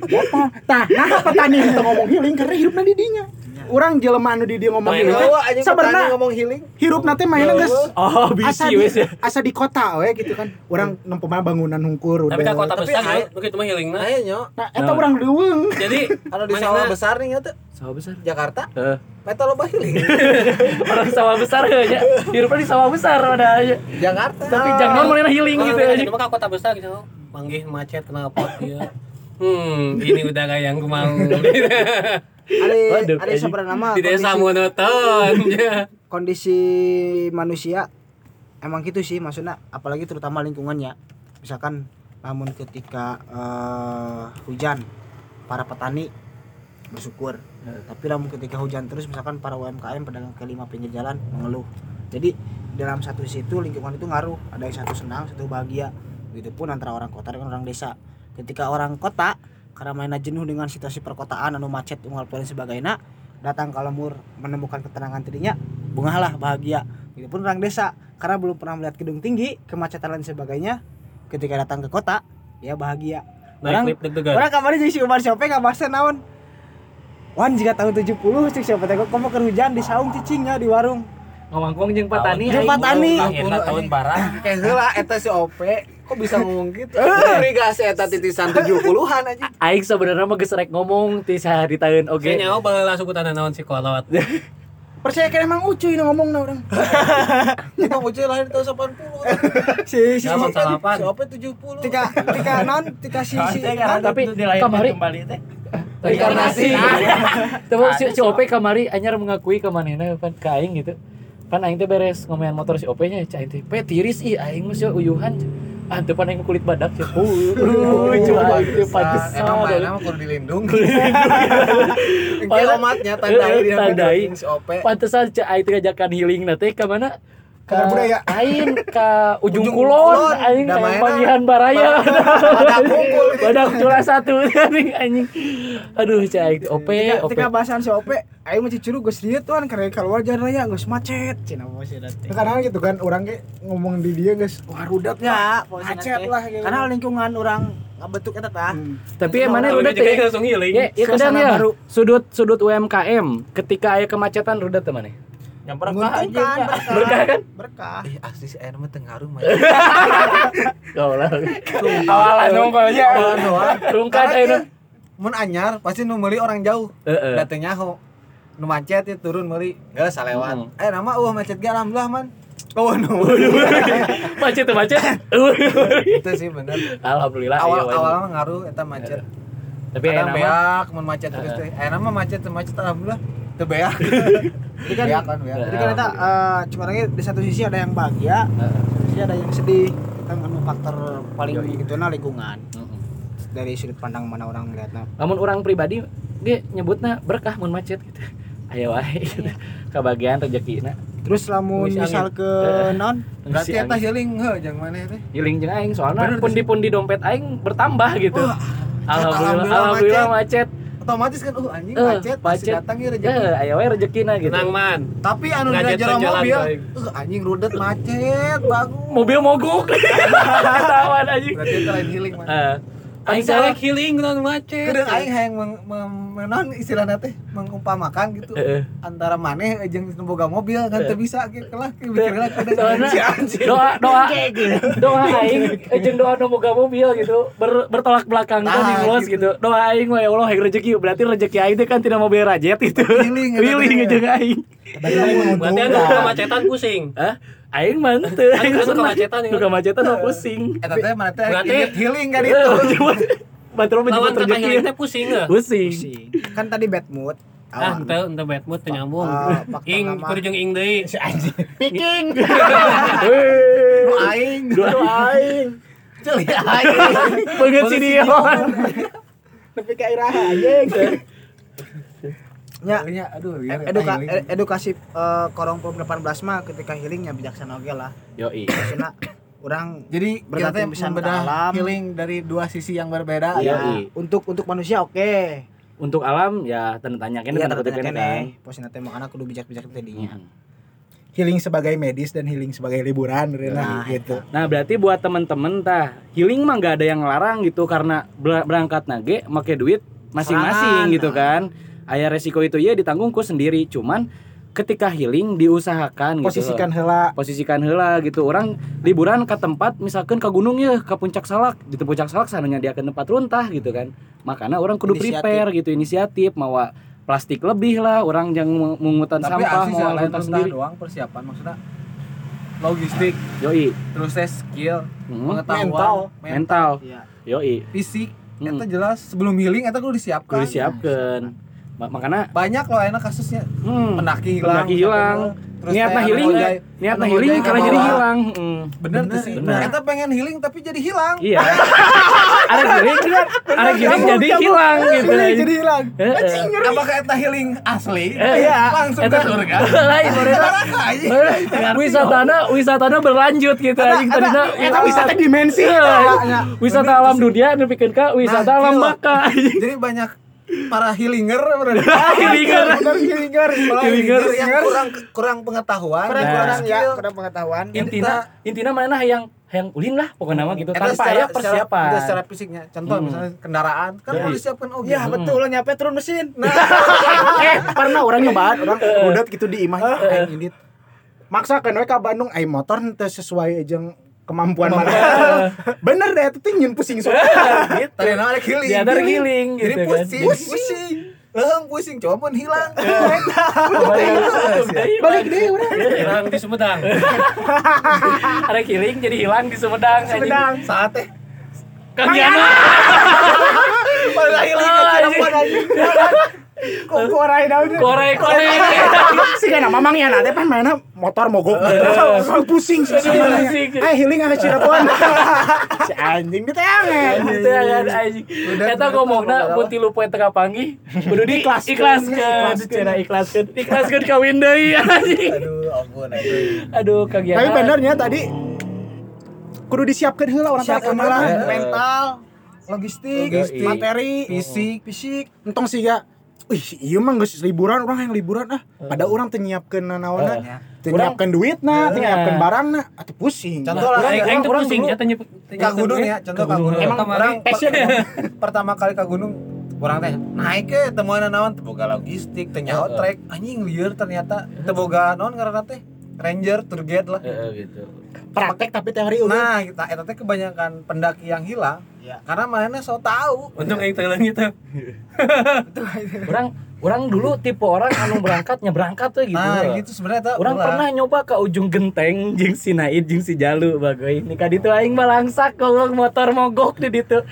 apa tah nah petani itu ngomong healing karena hidup di dinya. Orang jelema anu di dia ngomong healing. sabarna ngomong healing. Hirup nanti mainnya geus oh di, wes ya. asa di kota we gitu kan. Orang nempo mah bangunan hungkur Tapi udah. kan kota Tapi besar ya, begitu mah healing nah. Ayo nah eta orang leuweung Jadi anu di Mana sawah besar nih tuh sawah besar Jakarta, Heeh. healing. orang sawah besar ya hirupnya di sawah besar ada aja Jakarta. tapi jangan mana healing gitu aja Ini mah kota besar gitu. Manggih macet kena pot ya. Hmm, ini udah kayak yang gue mau. ada ada anjing. sebenarnya nama Di desa monoton ya. kondisi manusia emang gitu sih maksudnya apalagi terutama lingkungannya misalkan namun ketika eh, hujan para petani bersyukur tapi namun ketika hujan terus misalkan para UMKM pedagang kelima pinggir jalan mengeluh. Jadi dalam satu situ lingkungan itu ngaruh. Ada yang satu senang satu bahagia. Begitupun antara orang kota dengan orang desa. Ketika orang kota karena mainnya jenuh dengan situasi perkotaan anu macet unggal poin sebagainya datang ke lemur menemukan ketenangan dirinya bungalah bahagia. Begitupun orang desa karena belum pernah melihat gedung tinggi kemacetan dan sebagainya ketika datang ke kota ya bahagia. Orang orang kemarin jadi si Umar Siapa nggak bahasa naon Wan jika tahun 70 cik siapa teh komo keur hujan di saung cicingnya di warung ngomong jeung patani Jeung aing patani. mau- Akhirnya tahun barang. Kayak heula eta si OP kok bisa ngomong gitu? Irigasi eta titisan 70-an aja. aing sebenarnya mah geus rek ngomong ti di tahun oge Oke, nyawa baheula sukutan naon si kolot. percaya kan emang ucuy nu ngomong na orang Kita bocah lahir tahun 80. si si. Si OP 70. tika tika non tika si si tapi kamari reinkarnasi. Tapi si, si OP kamari anyar mengakui ke manehna pan ka aing gitu. Pan aing teh beres ngomongin motor si OP nya cai teh pe tiris ih aing mah uyuhan ah teu pan aing kulit badak sih uh coba itu pantesan Emang mana mah kudu dilindungi. Engke omatnya tandai Tandai. si OP. pantesan cai aing teh ngajakan healing na teh ka mana Ka budaya. aing ka ujung Ujung kulon aing maena. panggihan baraya Badak cula satu anjing anjing aduh cai aing teh OP OP tika bahasan si Ope ayo mah cicuru geus dieu tuan karena keluar jalan raya geus macet cenah bos ya teh kadang gitu kan orang ge ngomong di dia guys wah rudat ya macet lah gitu. karena lingkungan orang ngabentuk eta tah Hmm. tapi emangnya udah juga teh. Ya, ya kadang ya. baru. Sudut sudut UMKM ketika aya kemacetan rudet teman Yang berkah aja. berkah Berkah kan? berkah Ih, asli si Air mah teu ngaruh mah. Kau lah. Awalan nongkolnya. Awalan doang. Rungkan ayo. ieu mun anyar pasti nu meuli orang jauh. Heeh. Da teu nyaho. Nu macet ya turun meuli. Geus salewat. Hmm. Eh nama uh macet ge alhamdulillah man. Oh no. Macet tuh macet. Itu sih bener. Alhamdulillah. Awal iya, awal wae. mah ngaruh eta macet. Tapi enak mah. beak mun macet terus teh. Eh nama macet teu macet alhamdulillah. Teu beak. jadi kan Beak kan beak. jadi kan eta eh, cuma lagi di satu sisi ada yang bahagia di sisi ada yang sedih kita nganu faktor paling Yoi. gitu nah lingkungan dari sudut pandang mana orang melihatnya Namun orang pribadi dia nyebutnya berkah mun macet gitu. Ayo wae gitu. Kebagian rezekina. terus lamun misal ke non Berarti eta healing heuh jeung maneh teh. Healing jeung aing soalnya Bener, pundi-pundi dompet aing bertambah gitu. Alhamdulillah alhamdulillah macet. Otomatis kan uh anjing Eh, macet pasti macet. datang ya rezeki. Eh, ayo wae rezekina gitu. Tenang man. Tapi anu di jalan mobil, uh anjing rudet macet bagus. Mobil mogok. Tawan anjing. Berarti lain healing man. Eh, Aing salah. healing non macet. Kadang aing hayang meng, meng, menon istilahnya teh mengumpamakan gitu antara maneh jeung boga mobil kan teu bisa ge kelah ke mikirna doa doa doa aing eh, jeung doa nu boga mobil gitu ber, bertolak belakang kan Nah, bos gitu. gitu. Doa aing ya Allah yang rezeki berarti rezeki aing teh kan tidak mobil rajet itu. Healing, Healing jeung aing. Berarti anu kemacetan pusing. Hah? Aing Anu- aing seneng. kemacetan ya. Nu kemacetan mah pusing. Eta teh mana teh healing kan itu. Batur mah Lawan jemput kata rezeki. healing teh pusing ya. Pusing. Pusing. Kan tadi bad mood. Ah, ente ente bad mood nyambung. Ah, Ing jeung ing deui. Si anjing. Picking. Nu aing, Dua aing. ceuli aing. Banget si dia. Tapi kayak iraha anjing. Ya, Ya, aduh, biar eduka ed- edukasi eh, korong pom 18 mah ketika healingnya bijaksana oge lah. Yoi. Maksudna orang Jadi ke membedah alam. healing dari dua sisi yang berbeda. Iya. ya. Untuk untuk manusia oke. Untuk alam ya tanda tanya kene Iya, tanda kutip tanya kene kan. Posina teh makana kudu bijak-bijak tadinya. Mhm. healing sebagai medis dan healing sebagai liburan Nah, gitu Nah berarti buat temen-temen tah healing mah nggak ada yang larang gitu karena ber- berangkat nage make duit masing-masing gitu kan. Aya resiko itu ya ditanggung ku sendiri. Cuman ketika healing diusahakan gitu. posisikan heula posisikan heula gitu orang liburan ke tempat misalkan ke gunung ya ke puncak salak di puncak salak sananya dia ke tempat runtah gitu kan makanya orang kudu Inisiatif. prepare gitu inisiatif mawa plastik lebih lah orang jangan mengutan Tapi sampah asli mau lain sendiri doang persiapan maksudnya logistik, yoi terus skill, Hmm. pengetahuan, Mental. mental Iya. yoi fisik, Hmm. eta jelas sebelum healing eta kudu disiapkan. kudu disiapkan makanya Banyak loh enak kasusnya. Hmm, pendaki hilang, pendaki hilang. terus niatnya teh healing niatnya anu healing karena jadi hilang. Hmm. Bener tuh sih. bener. Kita pengen healing tapi jadi hilang. iya. Ada healing ada healing jadi hilang gitu. jadi hilang. Apakah eta healing asli? Eh, iya. Langsung ke surga. lain mereka wisatana wisatana berlanjut gitu anjing. Tadina eta wisata dimensi. Iya, wisata alam dunia nepikeun ka wisata Nah, alam gitu. baka anjing. Jadi banyak para healinger berarti. Healinger. healinger Para Healinger. yang kurang kurang pengetahuan, Kurang Nah. kurang ya, kurang pengetahuan. intina intina mana yang yang ulin lah pokoknya nama gitu tanpa secara- aya secara- persiapan udah secara fisiknya. Contoh Hmm. misalnya kendaraan kan harus disiapkan oh Ya gitu. betul lo nyampe turun mesin. Nah, eh pernah orang nyobaan orang udat gitu di imah aing indit maksakeun we ka Bandung ai motor teu sesuai jeung kemampuan mana bener deh itu nyin pusing soalnya gitu Tadi ada healing. ada healing Jadi gitu kan pusing, pusing. Leheng pusing, coba pun hilang. balik deh udah Hilang di Sumedang. ada healing jadi hilang di Sumedang anjing. Sumedang. Saat teh Kang Yana malah Oh, ke anjing. Cirebon aja. Kok korek daun korek korek sih kan mamang ya nanti pas mainnya motor mogok pusing sih Pusing. eh healing ada Cirebon si anjing di tangan ya kan anjing. Eta ngomongna mun tilu poe tengah panggih kudu diikhlaskeun, Diikhlaskeun. cenah ikhlaskeun. Ikhlaskeun kawin deui anjing. Aduh, ampun aduh. Yana. tapi benernya tadi kudu disiapkan heula orang lah amalan. mental, logistik, Logistik, materi, fisik. fisik. entong sih ya Wih, iya mah geus liburan orang yang liburan ah. Pada orang teu nyiapkeun naonna. Teu nyiapkeun duit nah, teu Heeh. nyiapkeun barang nah, atuh pusing. Contoh lah, Aing orang pusing dulu- ya Ka gunung ya, contoh ka gunung. Emang orang passion pertama kali ka gunung orang teh naik ke temuan naon teu boga logistik, teu nyaho trek, anjing lieur ternyata teu boga naon ngaranna teh ranger tour guide lah. Heeh gitu. praktek tapi teori udah. Nah, kita eta teh kebanyakan pendaki yang hilang. Iya. Karena mana so tahu. Untung aing teu gitu. Orang orang dulu tipe orang anu berangkatnya berangkat tuh gitu. Nah, gitu sebenarnya Orang ulah. pernah nyoba ke ujung genteng jeung si Naid jeung si Jalu bagai. Ini ka ditu aing mah langsak kalau motor mogok di ditu.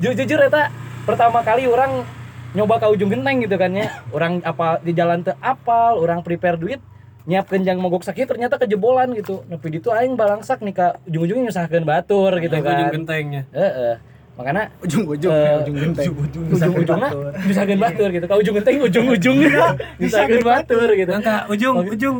Ju- Jujur eta pertama kali orang nyoba ke ujung genteng gitu kan ya. Orang apa di jalan teu apal, orang prepare duit nyiapkeun jang mogok sakit ternyata kejebolan gitu. Nepi ditu aing balangsak nih ka ujung-ujungnya nyusahkeun batur gitu Ujung kan. gentengnya. Heeh. Makanya Ujung-ujung, Eh, ujung genteng. ujung-ujungnya nyusahkeun batur gitu. Ka ujung genteng ujung-ujungnya nyusahkeun batur gitu. Angka ujung ujung.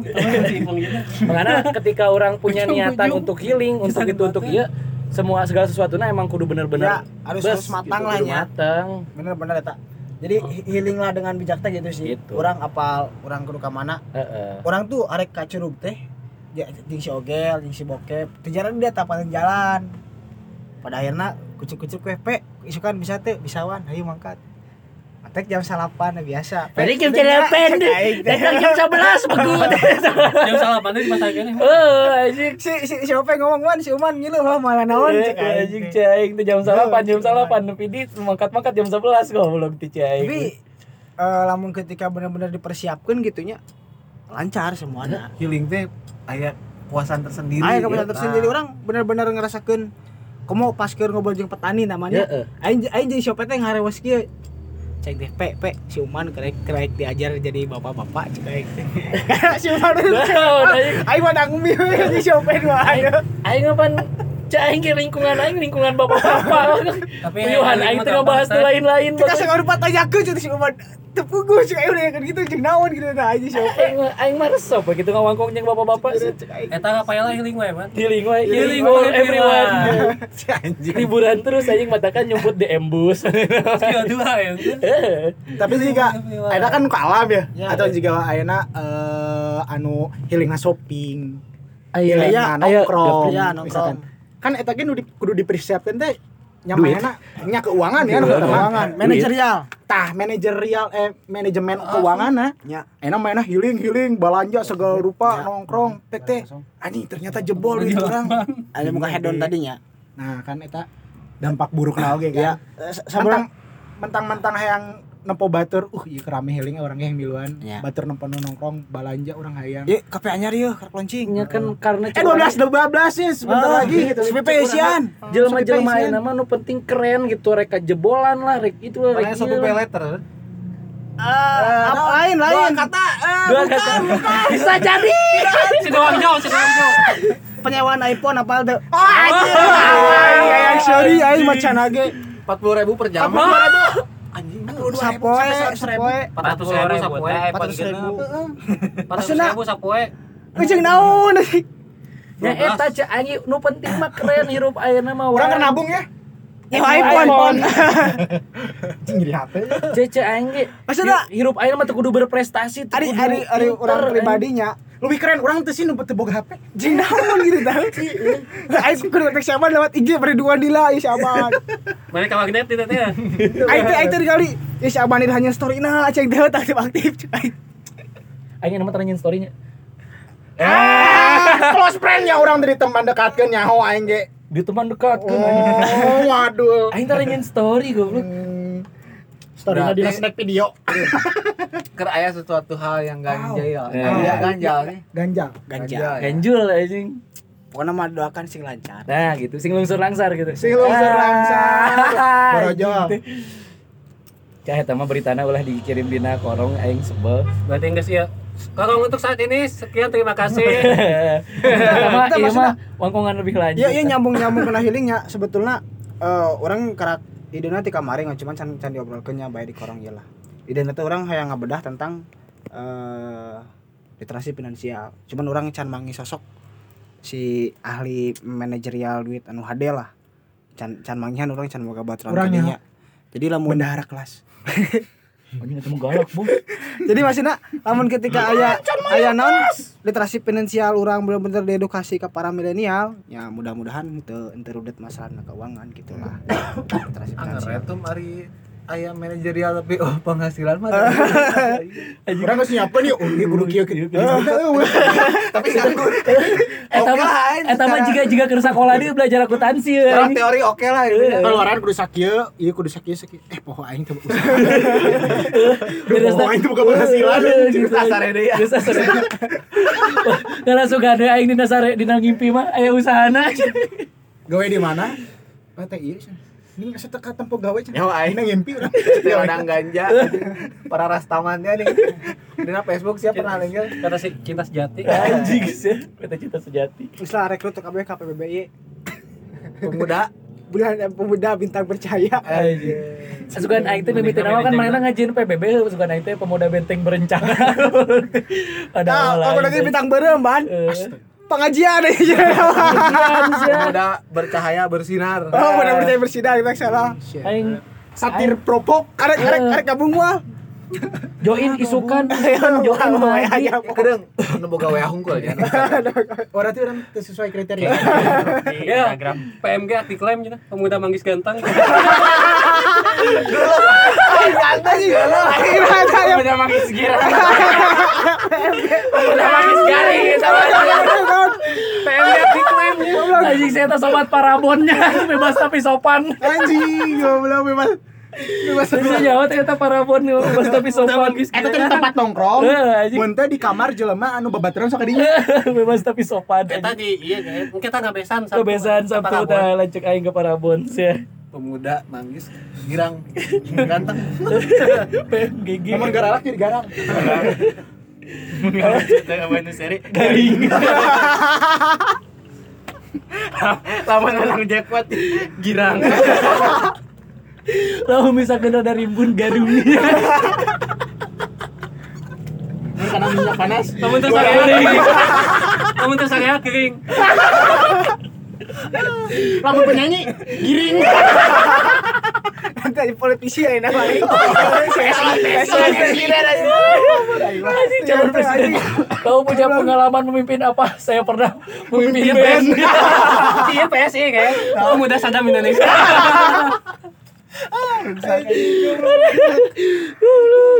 Makanya ketika orang punya Ujung, niatan ujung. untuk healing, untuk itu untuk iya semua segala sesuatunya emang kudu bener-bener Ya, harus- harus matang gitu, lah ya. matang. Bener-bener eta. Jadi he- healing lah dengan bijak teh gitu sih. Gitu. Orang apal, orang kudu ka mana? Orang tuh arek ka Curug teh. Ya, jeung si Ogel, jeung si Bokep. Tujuan dia tapanin jalan. Pada akhirnya kucuk-kucuk we pe isukan bisa teu bisawan ayo mangkat Matek jam salapan biasa. Tadi jam salapan, datang jam 11 begut. Jam pandai di masa kene. Oh, anjing. si si si Ope ngomong man si Uman ngilu mah malah naon Eh, cek. Anjing cai itu jam salapan, jam salapan tapi di mangkat-mangkat jam 11 goblok ti cai. Tapi eh, lamun ketika benar-benar dipersiapkan gitunya lancar semuanya. healing teh aya puasan tersendiri Ayo keputusan Eta. tersendiri orang benar-benar ngerasakan kamu pas keur ngobrol jeung petani namanya. Heeh. Aing aing jadi siapa teh ngarewas kieu. Cek deh, pe, pe, si Uman kerek kerek diajar jadi bapak-bapak cek aing si Uman. Aing mah dangmi di siapa dua aja. Aing ngapan cai ke lingkungan aing lingkungan bapak-bapak. Tapi Puyuhan aing teh ngebahas teu lain-lain. Kita lupa tanyakeun jadi si Uman. Tepugu cek aing udah gitu jeung naon gitu nah aja si Ope. Aing aing mah resep begitu ngawangkong jeung bapak-bapak sih. Cek aing. Eta ngapain healing we, Man. Healing wae, healing for everyone. Liburan terus anjing matakan nyumput di embus. Dua dua ya. tapi jika ada kan ke alam ya, Ya, atau ya. jika ayeuna eh anu healing shopping Ayo, healing ayo, ayo, nongkrong Ya, misalkan. nongkrong. Kan eta ge nu di- kudu dipersiapkan teh nyamana nya keuangan ya Keuangan. Manajerial. tah manajerial eh manajemen keuangan Ya. enak mainnya healing healing belanja segala rupa nongkrong teh teh anjing ternyata jebol gitu orang. Ada muka hedon tadinya. nah kan eta dampak buruk na oge Ya. kan. Eh, mentang Sebelum mentang mentang hayang nempo batur uh ieu kerame healing orang yang miluan. Ya. batur nempo nongkrong belanja orang hayang. Yuk, kape anyar yuk, karek loncing. nya kan karena eh 12 12 ya sebentar Ah, lagi. Gitu SPP isian. jelema-jelema ayeuna mah nu penting keren gitu rek jebolan lah rek itu lah rek satu pay letter apa? lain lain. Kata. Dua kata. bisa jadi. Si doang jauh, si doang jauh. penyewaan iPhone apa tuh oh anjir aing sorry aing macan age. 40 ribu per jam sapoe sapoe 400 ribu sapoe. 400 ribu. 400 ribu sapoe. Ujung naon nya eta cek anjing. Nu penting mah keren hirup ayeuna mah orang wae. kan nabung ya Nyewa iPhone. anjing jadi HP cece aing ge Maksudnya- hi- hirup ayeuna mah teu kudu berprestasi teu Ari ari ari anjing. pribadinya. Lebih keren orang tuh sih nu teu boga HP. Jing naon gitu tahu Aing kudu kontak siapa lewat IG berdua dila ieu siapa Mereka magnet itu teh. Aing teh aing teh kali ieu siapa nih hanya story nah cek teh aktif aktif aing. Aing nama tanyain story-nya. Ah close friend ya orang dari teman dekatkeun nyaho aing ge di teman dekat kan oh waduh aing tanyain story goblok Hmm. story na Berarti- dina snack video Ker aya sesuatu hal yang ganjil ya. Ya. Iya, ganjal nih. ganjal ganja ya. ganjul anjing pokoknya mah doakan sing lancar Nah gitu, sing lungsur langsar gitu. Sing lungsur langsar. Borojo. Gitu. Cah eta mah beritana ulah dikirim dina korong aing sebel. Berarti enggak sih ya. Kalau untuk saat ini sekian terima kasih. Eta ieu maksudna- mah wangkongan lebih lanjut. Iya iya nyambung nyambung kena healingnya sebetulnya eh, orang karak idena ti kamari nggak cuma can can diobrolkeun nya bae di korong ieu lah. Idena teh orang hayang ngabedah tentang eh literasi finansial. Cuman orang can mangi sosok si ahli manajerial duit anu hade lah. Can can mangihan orang can boga baturan Urang kadinya. Jadi lamun bendahara kelas Anjing mah galak, Bu. jadi maksudnya lamun ketika aya aya naon literasi finansial orang bener-bener diedukasi ke para milenial ya mudah-mudahan teu teu rudet masalah keuangan gitu lah. Literasi finansial. itu mari aya manajerial tapi oh penghasilan mah. orang geus nyiapkeun yuk oh ieu kudu kieu kieu Tapi nganggur. Eta mah eta mah jiga jiga keur sakola dia belajar akuntansi anjing. teori oke lah itu. ya. keluaran kudu sakieu ieu kudu sakieu sakieu eh poho aing teu usaha poho aing teu boga penghasilan gitu. Kasare deui ya. Nggak langsung ada aing dina sare dina ngimpi mah aya usahana. gawe di mana teh ieu ini asa teka tempo gawe cenah Nyawa aing. aing ngimpi urang Dia orang ganja. Para rastamannya nih. Dina Facebook siapa pernah linggil? Kata si cinta sejati. Anjing sih. Kata cinta sejati. Terus lah rekrut ke KBB KPBBY Pemuda. bulan pemuda bintang percaya Sugan aing teh mimiti nama kan mana ngajin PBB sugan aing teh pemuda benteng berencana. Ada nah lagi bintang berem ban pengajian deh Pemuda bercahaya bersinar. oh benar percaya bersidang kita salah Aing satir propok karek karek karek gabung mah Join isukan, join mengaji. Kadang nu boga we hungkul ya. Orang itu orang sesuai kriteria. Ya, PMG aktif klaim gitu. Pemuda manggis ganteng. Udah manggis gira. Udah manggis garing gitu. PMG aktif klaim ya. Anjing saya sobat parabonnya bebas tapi sopan. Anjing, goblok bebas. Bebas. Bisa jawab ternyata parabon bebas tapi sopan. Eta teh di tempat nongkrong. Eh, anjing. Mun teh di kamar jelema anu babaturan sok dinya. bebas tapi sopan. Eta di iya kan. Kita ngabesan Kebiasaan Sabtu tah lancek aing ke Parabon ya. Pemuda manggis girang ganteng. PMGG. Namun garalak jadi garang. Kita garing. Lamun menang jackpot girang. Lalu bisa kena dari rimbun garung. Karena minyak panas. Namun terus saya kering. Namun terus saya kering. Lamun penyanyi giring. Nanti politisi ya ini. Anjing calon presiden. Kau punya pengalaman memimpin apa? Saya pernah memimpin band. Iya PSI kayak. Pemuda Sadam Indonesia.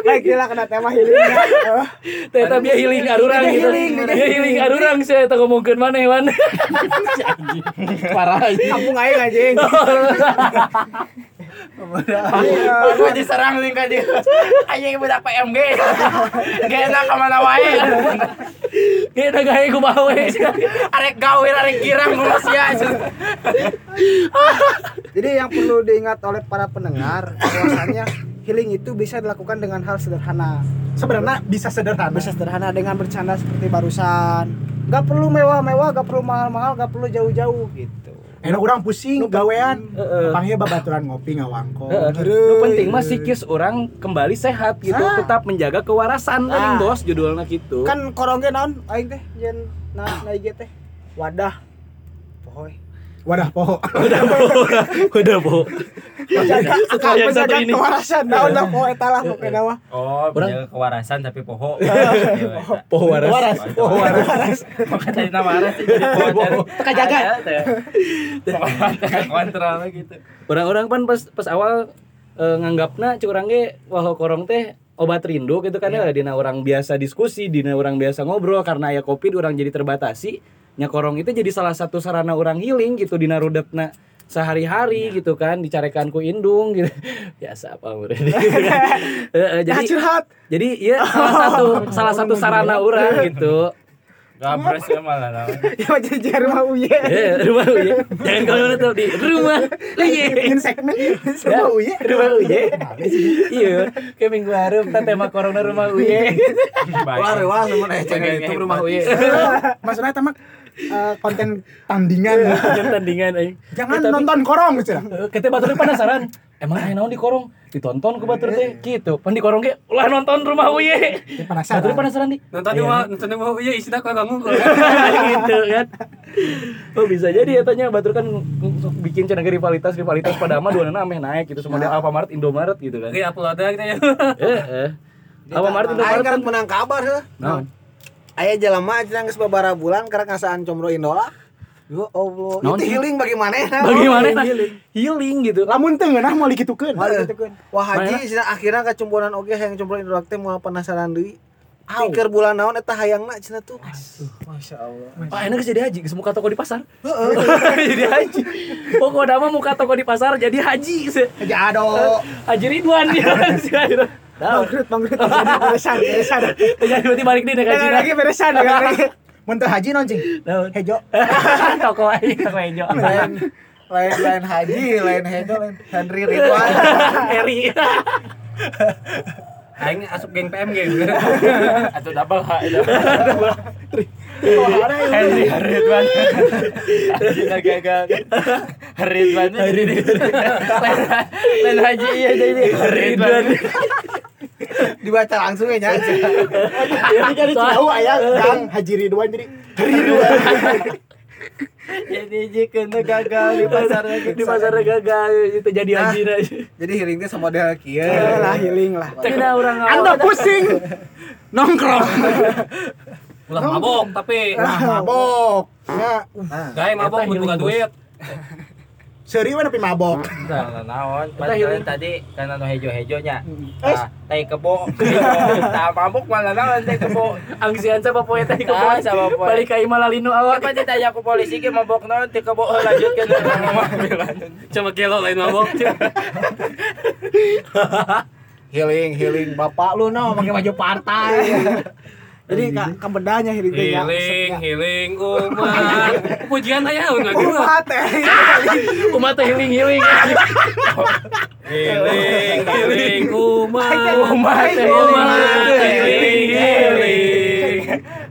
Baik gila kena tema healing. Ternyata dia healing arurang gitu. Dia healing arurang ngomongkeun wan. Parah Kampung aing anjing. Aku diserang nih kan dia. Anjing budak PMG. Gak enak ke mana wae. Dia udah gaya ku bawe. Arek gawir, arek girang gue sia. Jadi yang perlu diingat oleh para pendengar bahwasanya healing itu bisa dilakukan dengan hal sederhana. Sebenarnya bisa sederhana. Bisa sederhana dengan bercanda seperti barusan. Gak perlu mewah-mewah, gak perlu mahal-mahal, gak perlu jauh-jauh gitu. Enak orang pusing gawean. Heeh. Panggil babaturan ngopi ngawangko. Nu penting mah sikis orang kembali sehat gitu, Ah. tetap menjaga kewarasan Ah. bos judulnya gitu. Kan korongnya naon aing teh jen nah na teh. Wadah. Pohoy. Wadah poho. Udah, Bu. Menjaga Suka yang satu ini. kewarasan naon lah poho eta lah pokoknya mah. Oh, menjaga kewarasan tapi poho. Poho waras. Waras. Poho waras. Bukan dari nama waras jadi pohon. Teka jaga. Kontrol gitu. Orang-orang kan pas pas awal eh, nganggapna cik urang ge walau korong teh obat rindu gitu kan ya dina orang biasa diskusi, dina orang biasa ngobrol karena ya Covid orang jadi terbatasi. Nya korong itu jadi salah satu sarana orang healing gitu dina rudepna sehari-hari gitu kan dicarekan ku indung gitu. Biasa apa murid. Heeh, Ya jadi curhat. jadi iya salah satu salah satu sarana orang gitu. Gabres ya malah nah. Ya jadi rumah uye. Rumah uye. Jangan kalau tuh di rumah uye. Ingin segmen Ya, semua uye. rumah uye. Iya, kayak minggu hareup teh tema corona rumah uye. Wah, wah temen eh channel itu rumah uye. Maksudnya tamak eh, konten tandingan. Jangan tandingan aing. Jangan Eh, tapi- nonton korong gitu. Eh, Kita batur penasaran. Emang aya naon di korong? Ditonton ku batur teh gitu. Pan di korong ge ulah nonton rumah uye. Penasaran. Batur penasaran di. Nonton di mah nonton di mah iya isinya kok kamu gitu kan. Oh bisa jadi ya tanya batur kan bikin cenah rivalitas rivalitas pada mah dua ameh naik gitu semua Alfamart Indomaret gitu kan. Iya upload kita ya. Eh eh. Alfamart Aing Indomaret kan kan. menang kabar heuh. Aya jelema aja geus babara bulan karena ngasaan combro Indola. Ya Allah, Naon itu healing bagaimana? Bagaimana? Healing gitu. Lamun teu ngeunah mau dikitukeun. Wah haji cenah akhirnya kecumburan oge hayang combro Indola teh moal penasaran deui. Pikir bulan naon eta hayangna cenah tuh. Masya Allah. Pak enak jadi haji, geus muka toko di pasar. jadi haji. Pokoknya mah muka toko di pasar jadi haji. Aja ado. Haji Ridwan ya. Bangkrut, bangkrut. Beresan, beresan. Jadi berarti balik deh haji. Dengan lagi beresan, dengan lagi. Mun teu haji non cing. Naon? Hejo. Toko aja toko hejo. Lain lain lain haji, lain hedo, lain Henry Ridwan. Eri. Aing asup geng PMG. Atau double H itu. Henry Ridwan. Haji gagal. Ridwan. Lain haji iya jadi Ridwan. Dibaca langsung ya nya. Jadi kan tahu aya Kang Haji Ridwan jadi Ridwan. Jadi jika gagal di pasar di pasar gagal itu jadi anjir aja. Jadi healing teh sama dia kieu. Ya lah healing lah. Tidak orang Anda pusing. nongkrong. Ulah mabok tapi Ah, mabok. Ya, gay mabok butuh duit. Seri mana pi mabok. Nah, naon? Kita healing. Padahal tadi karena no hejo-hejonya. Nah, tai kebo. Tah mabuk malah naon tai kebo. Angsian sama poe teh ke Ah, sama poe. Balik ka imah lalinu Awak awak. pasti tanya ku polisi ke mabok naon ti kebo heuh lanjutkeun. Cuma kilo lain mabok. Healing, healing. Bapak lu no pakai baju partai. Jadi ka kebedanya healing teh ya. Healing, healing umat. Pujian aya enggak gitu. Umat teh. Umat teh healing healing. Healing, healing umat. Umat Umat healing healing.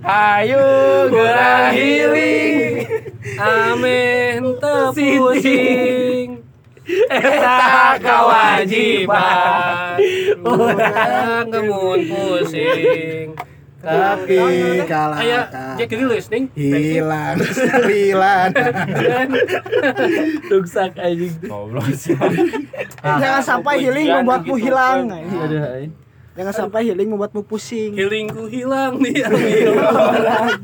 Ayo gerak healing. Amin tepusing. Eta kewajiban. Urang gemun pusing. Tapi kalah. Aya Jack listening. hilang sembilan. Ruksak anjing. Jangan sampai healing membuatmu hilang. Aduh. anjing. Jangan sampai healing membuatmu pusing. Healingku hilang orang.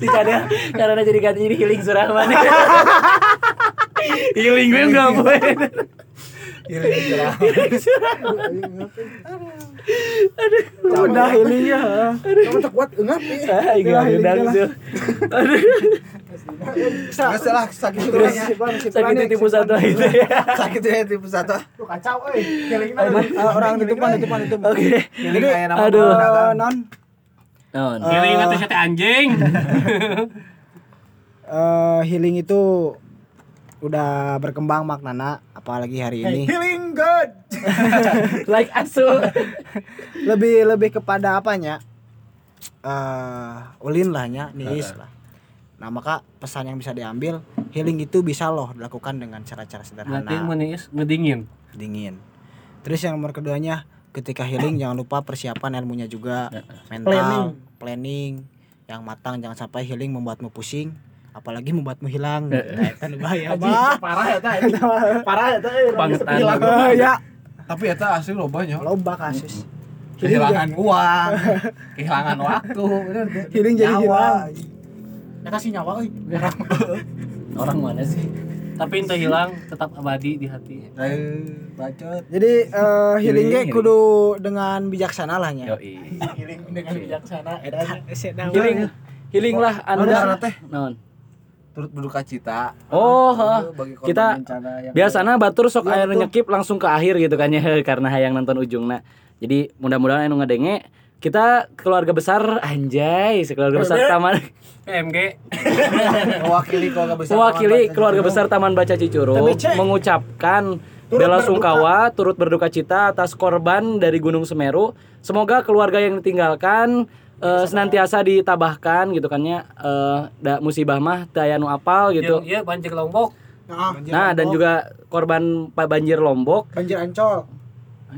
Si kada karena jadi ganti jadi healing Surahman. healing gue enggak boleh. Udah healing ya. Kamu tak kuat enggak? Ah, enggak udang tuh. Enggak salah sakit itu nya. sakit tipu satu itu ya. Sakit ya tipe satu. Tuh kacau euy. Healing orang itu pan itu pan itu. Oke. Healing nama Aduh. Eh, non Non. Healing atau sate anjing. Eh, healing itu udah berkembang maknana apalagi hari ini. healing good. Like asu. lebih lebih kepada apanya? Eh ulin lah nya niis lah. Nah maka pesan yang bisa diambil healing itu bisa loh dilakukan dengan cara-cara Nanti sederhana manis ngedingin. dingin. Terus yang nomor keduanya ketika healing jangan lupa persiapan ilmunya juga. Mental Planning. planning. Yang matang jangan sampai healing membuatmu pusing apalagi membuatmu hilang nah, itu nu bahaya bah Parah ya teh. Parah ya teh. Bangetan. Hilang. Eh, ya Tapi eta asli loba nya. loba kasus Kehilangan uang, kehilangan waktu, healing jadi hilang Eta sih nyawa euy. Orang mana sih? Tapi ente hilang tetap abadi di hati. Eh, bacot. jadi eh, healing kudu dengan bijaksana lah nya Yoi. Healing dengan bijaksana. Healing. Healing lah Anda Anda. teh Non. Turut berduka cita. Oh, korban Kita yang biasanya batur sok aya nu nyekip langsung ke akhir gitu kan ya karena hayang nonton ujungna. Jadi mudah-mudahan anu ngedenge kita keluarga besar anjay, sekeluarga besar taman PMG. mewakili keluarga besar. mewakili Taman keluarga Baca besar Taman Baca Cicurug mengucapkan Turut bela sungkawa turut berduka cita atas korban dari Gunung Semeru. Semoga keluarga yang ditinggalkan eh, senantiasa ditabahkan gitu kan ya eh, da musibah mah daya nu apal gitu. Yang iya banjir Lombok. Nah, Nah, dan juga korban pa- banjir Lombok. banjir Ancol.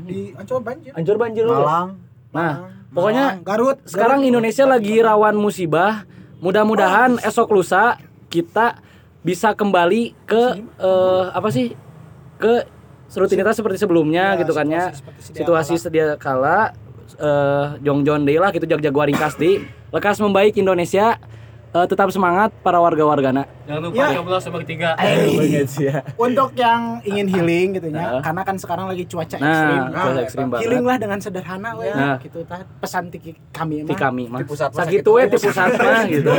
Di Ancol banjir. Hancur banjir lu. Malang. Nah, pokoknya Malang, Garut. sekarang Indonesia lagi rawan musibah. Mudah-mudahan esok lusa kita bisa kembali ke eh, apa sih? Ke rutinitas seperti sebelumnya Ya, gitu kan ya. Situasi sedia kala eh jong-jong deui lah gitu jag-jago ringkas di lekas membaik Indonesia Eh, tetap semangat para warga-wargana. Jangan lupa Ya. coblos sebagai tiga. Banget sih ya. Untuk yang ingin healing gitu Nah. ya, karena kan sekarang lagi cuaca Nah, ekstrim. cuaca ekstrim banget. Healing lah dengan sederhana we. Nah. Gitu tah. Pesan tiki kami mah. kami mah. Di pusat mah Sakitu we di pusat mah gitu.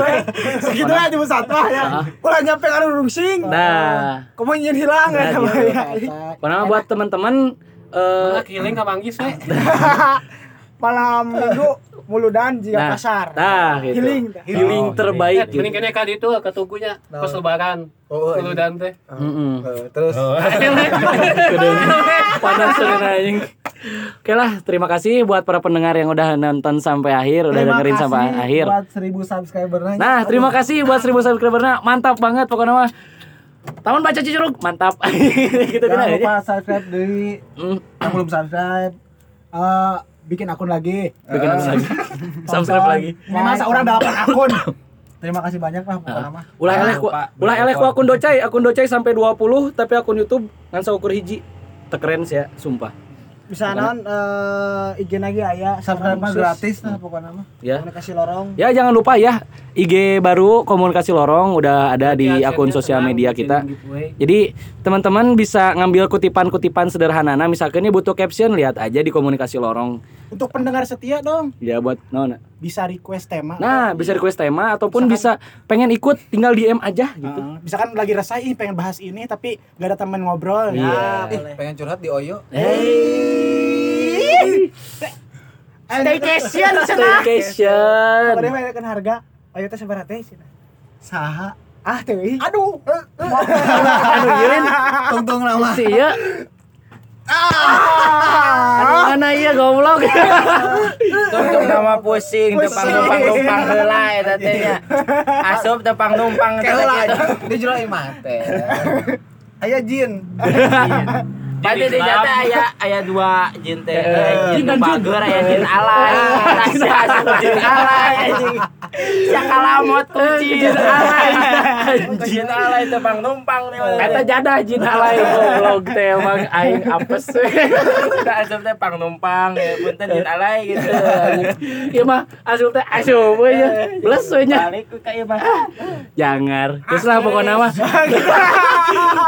Segitu aja di pusat mah ya. Ulah nyampe kan rungsing. Nah, Kamu ingin hilang Nah, ya gitu. ya. pokoknya buat teman-teman eh Mana healing ka manggis we. Malam minggu muludan jika Nah, pasar. Nah, gitu. Healing. Healing Oh, terbaik Eh, gitu. mending kene ka ditu ketugunya pas lebaran. Oh, Kudu dan teh. Heeh. Eh, terus Panas sekali anjing. Oke lah, terima kasih buat para pendengar yang udah nonton sampai akhir, udah dengerin sampai akhir. buat 1000 subscriber Nah, terima kasih buat 1000 subscribernya. Mantap banget pokoknya mah. Taman baca Cicurug, mantap. gitu Jangan aja. lupa subscribe dari Hmm, yang belum subscribe. Eh bikin akun lagi. bikin apa lagi? Subscribe lagi. Ini masa orang delapan akun. Terima kasih banyak lah pokoknya mah. Ulah Ah, eleh ulah eleh ku akun docai, akun docai sampai 20 tapi akun YouTube ngan saukur hiji. Tekeren sih ya, sumpah. Bisa naon eh IG lagi aya Subscribe mah gratis lah pokoknya mah. Ya. komunikasi lorong Ya jangan lupa ya IG baru komunikasi lorong udah ada di akun sosial media kita. Jadi teman-teman bisa ngambil kutipan-kutipan sederhana. Nah, misalkan ini butuh caption lihat aja di komunikasi lorong. Untuk pendengar setia dong, Ya buat nona. Bisa request tema. Nah, bisa request tema ataupun bisa pengen ikut tinggal DM aja gitu. Uh, misalkan lagi resah ih pengen bahas ini tapi gak ada teman ngobrol. Iya. Ih, pengen curhat di Oyo. Staycation cenah. Staycation. Kemarin mah kan harga. Ayo teh sabaraha teh. Saha? Ah teh. Aduh. Aduh, Yurin. Tungtung nama. Si ya. Aduh, mana iya goblok. Tungtung nama pusing, tepang numpang numpang heula eta teh nya. Asup tepang numpang eta Kayak lah, teh. dia jual mate. Aya jin. Pasti di jata aya aya dua jin teh. Aya Jin Jin dan jin. bager aya jin alay. Rasa asup jin alay anjing. Sakalamot ku jin alay. Jin alay tepang numpang nih. Eta jadah jin alay goblok teh emang aing apes. Kita asup teh pang numpang ya punten jin alay gitu. Ieu mah asup teh asup we nya. Beles we nya. Balik ka ieu mah. Jangan. Terus lah pokoknya mah.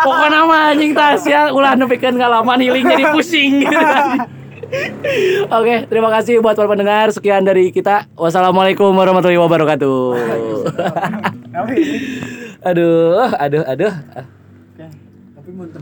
pokoknya mah anjing Tasya ulah nepikeun ngalaman healing jadi pusing gitu. Oke, terima kasih buat para pendengar. Sekian dari kita. Wassalamualaikum warahmatullahi wabarakatuh. aduh, aduh, aduh.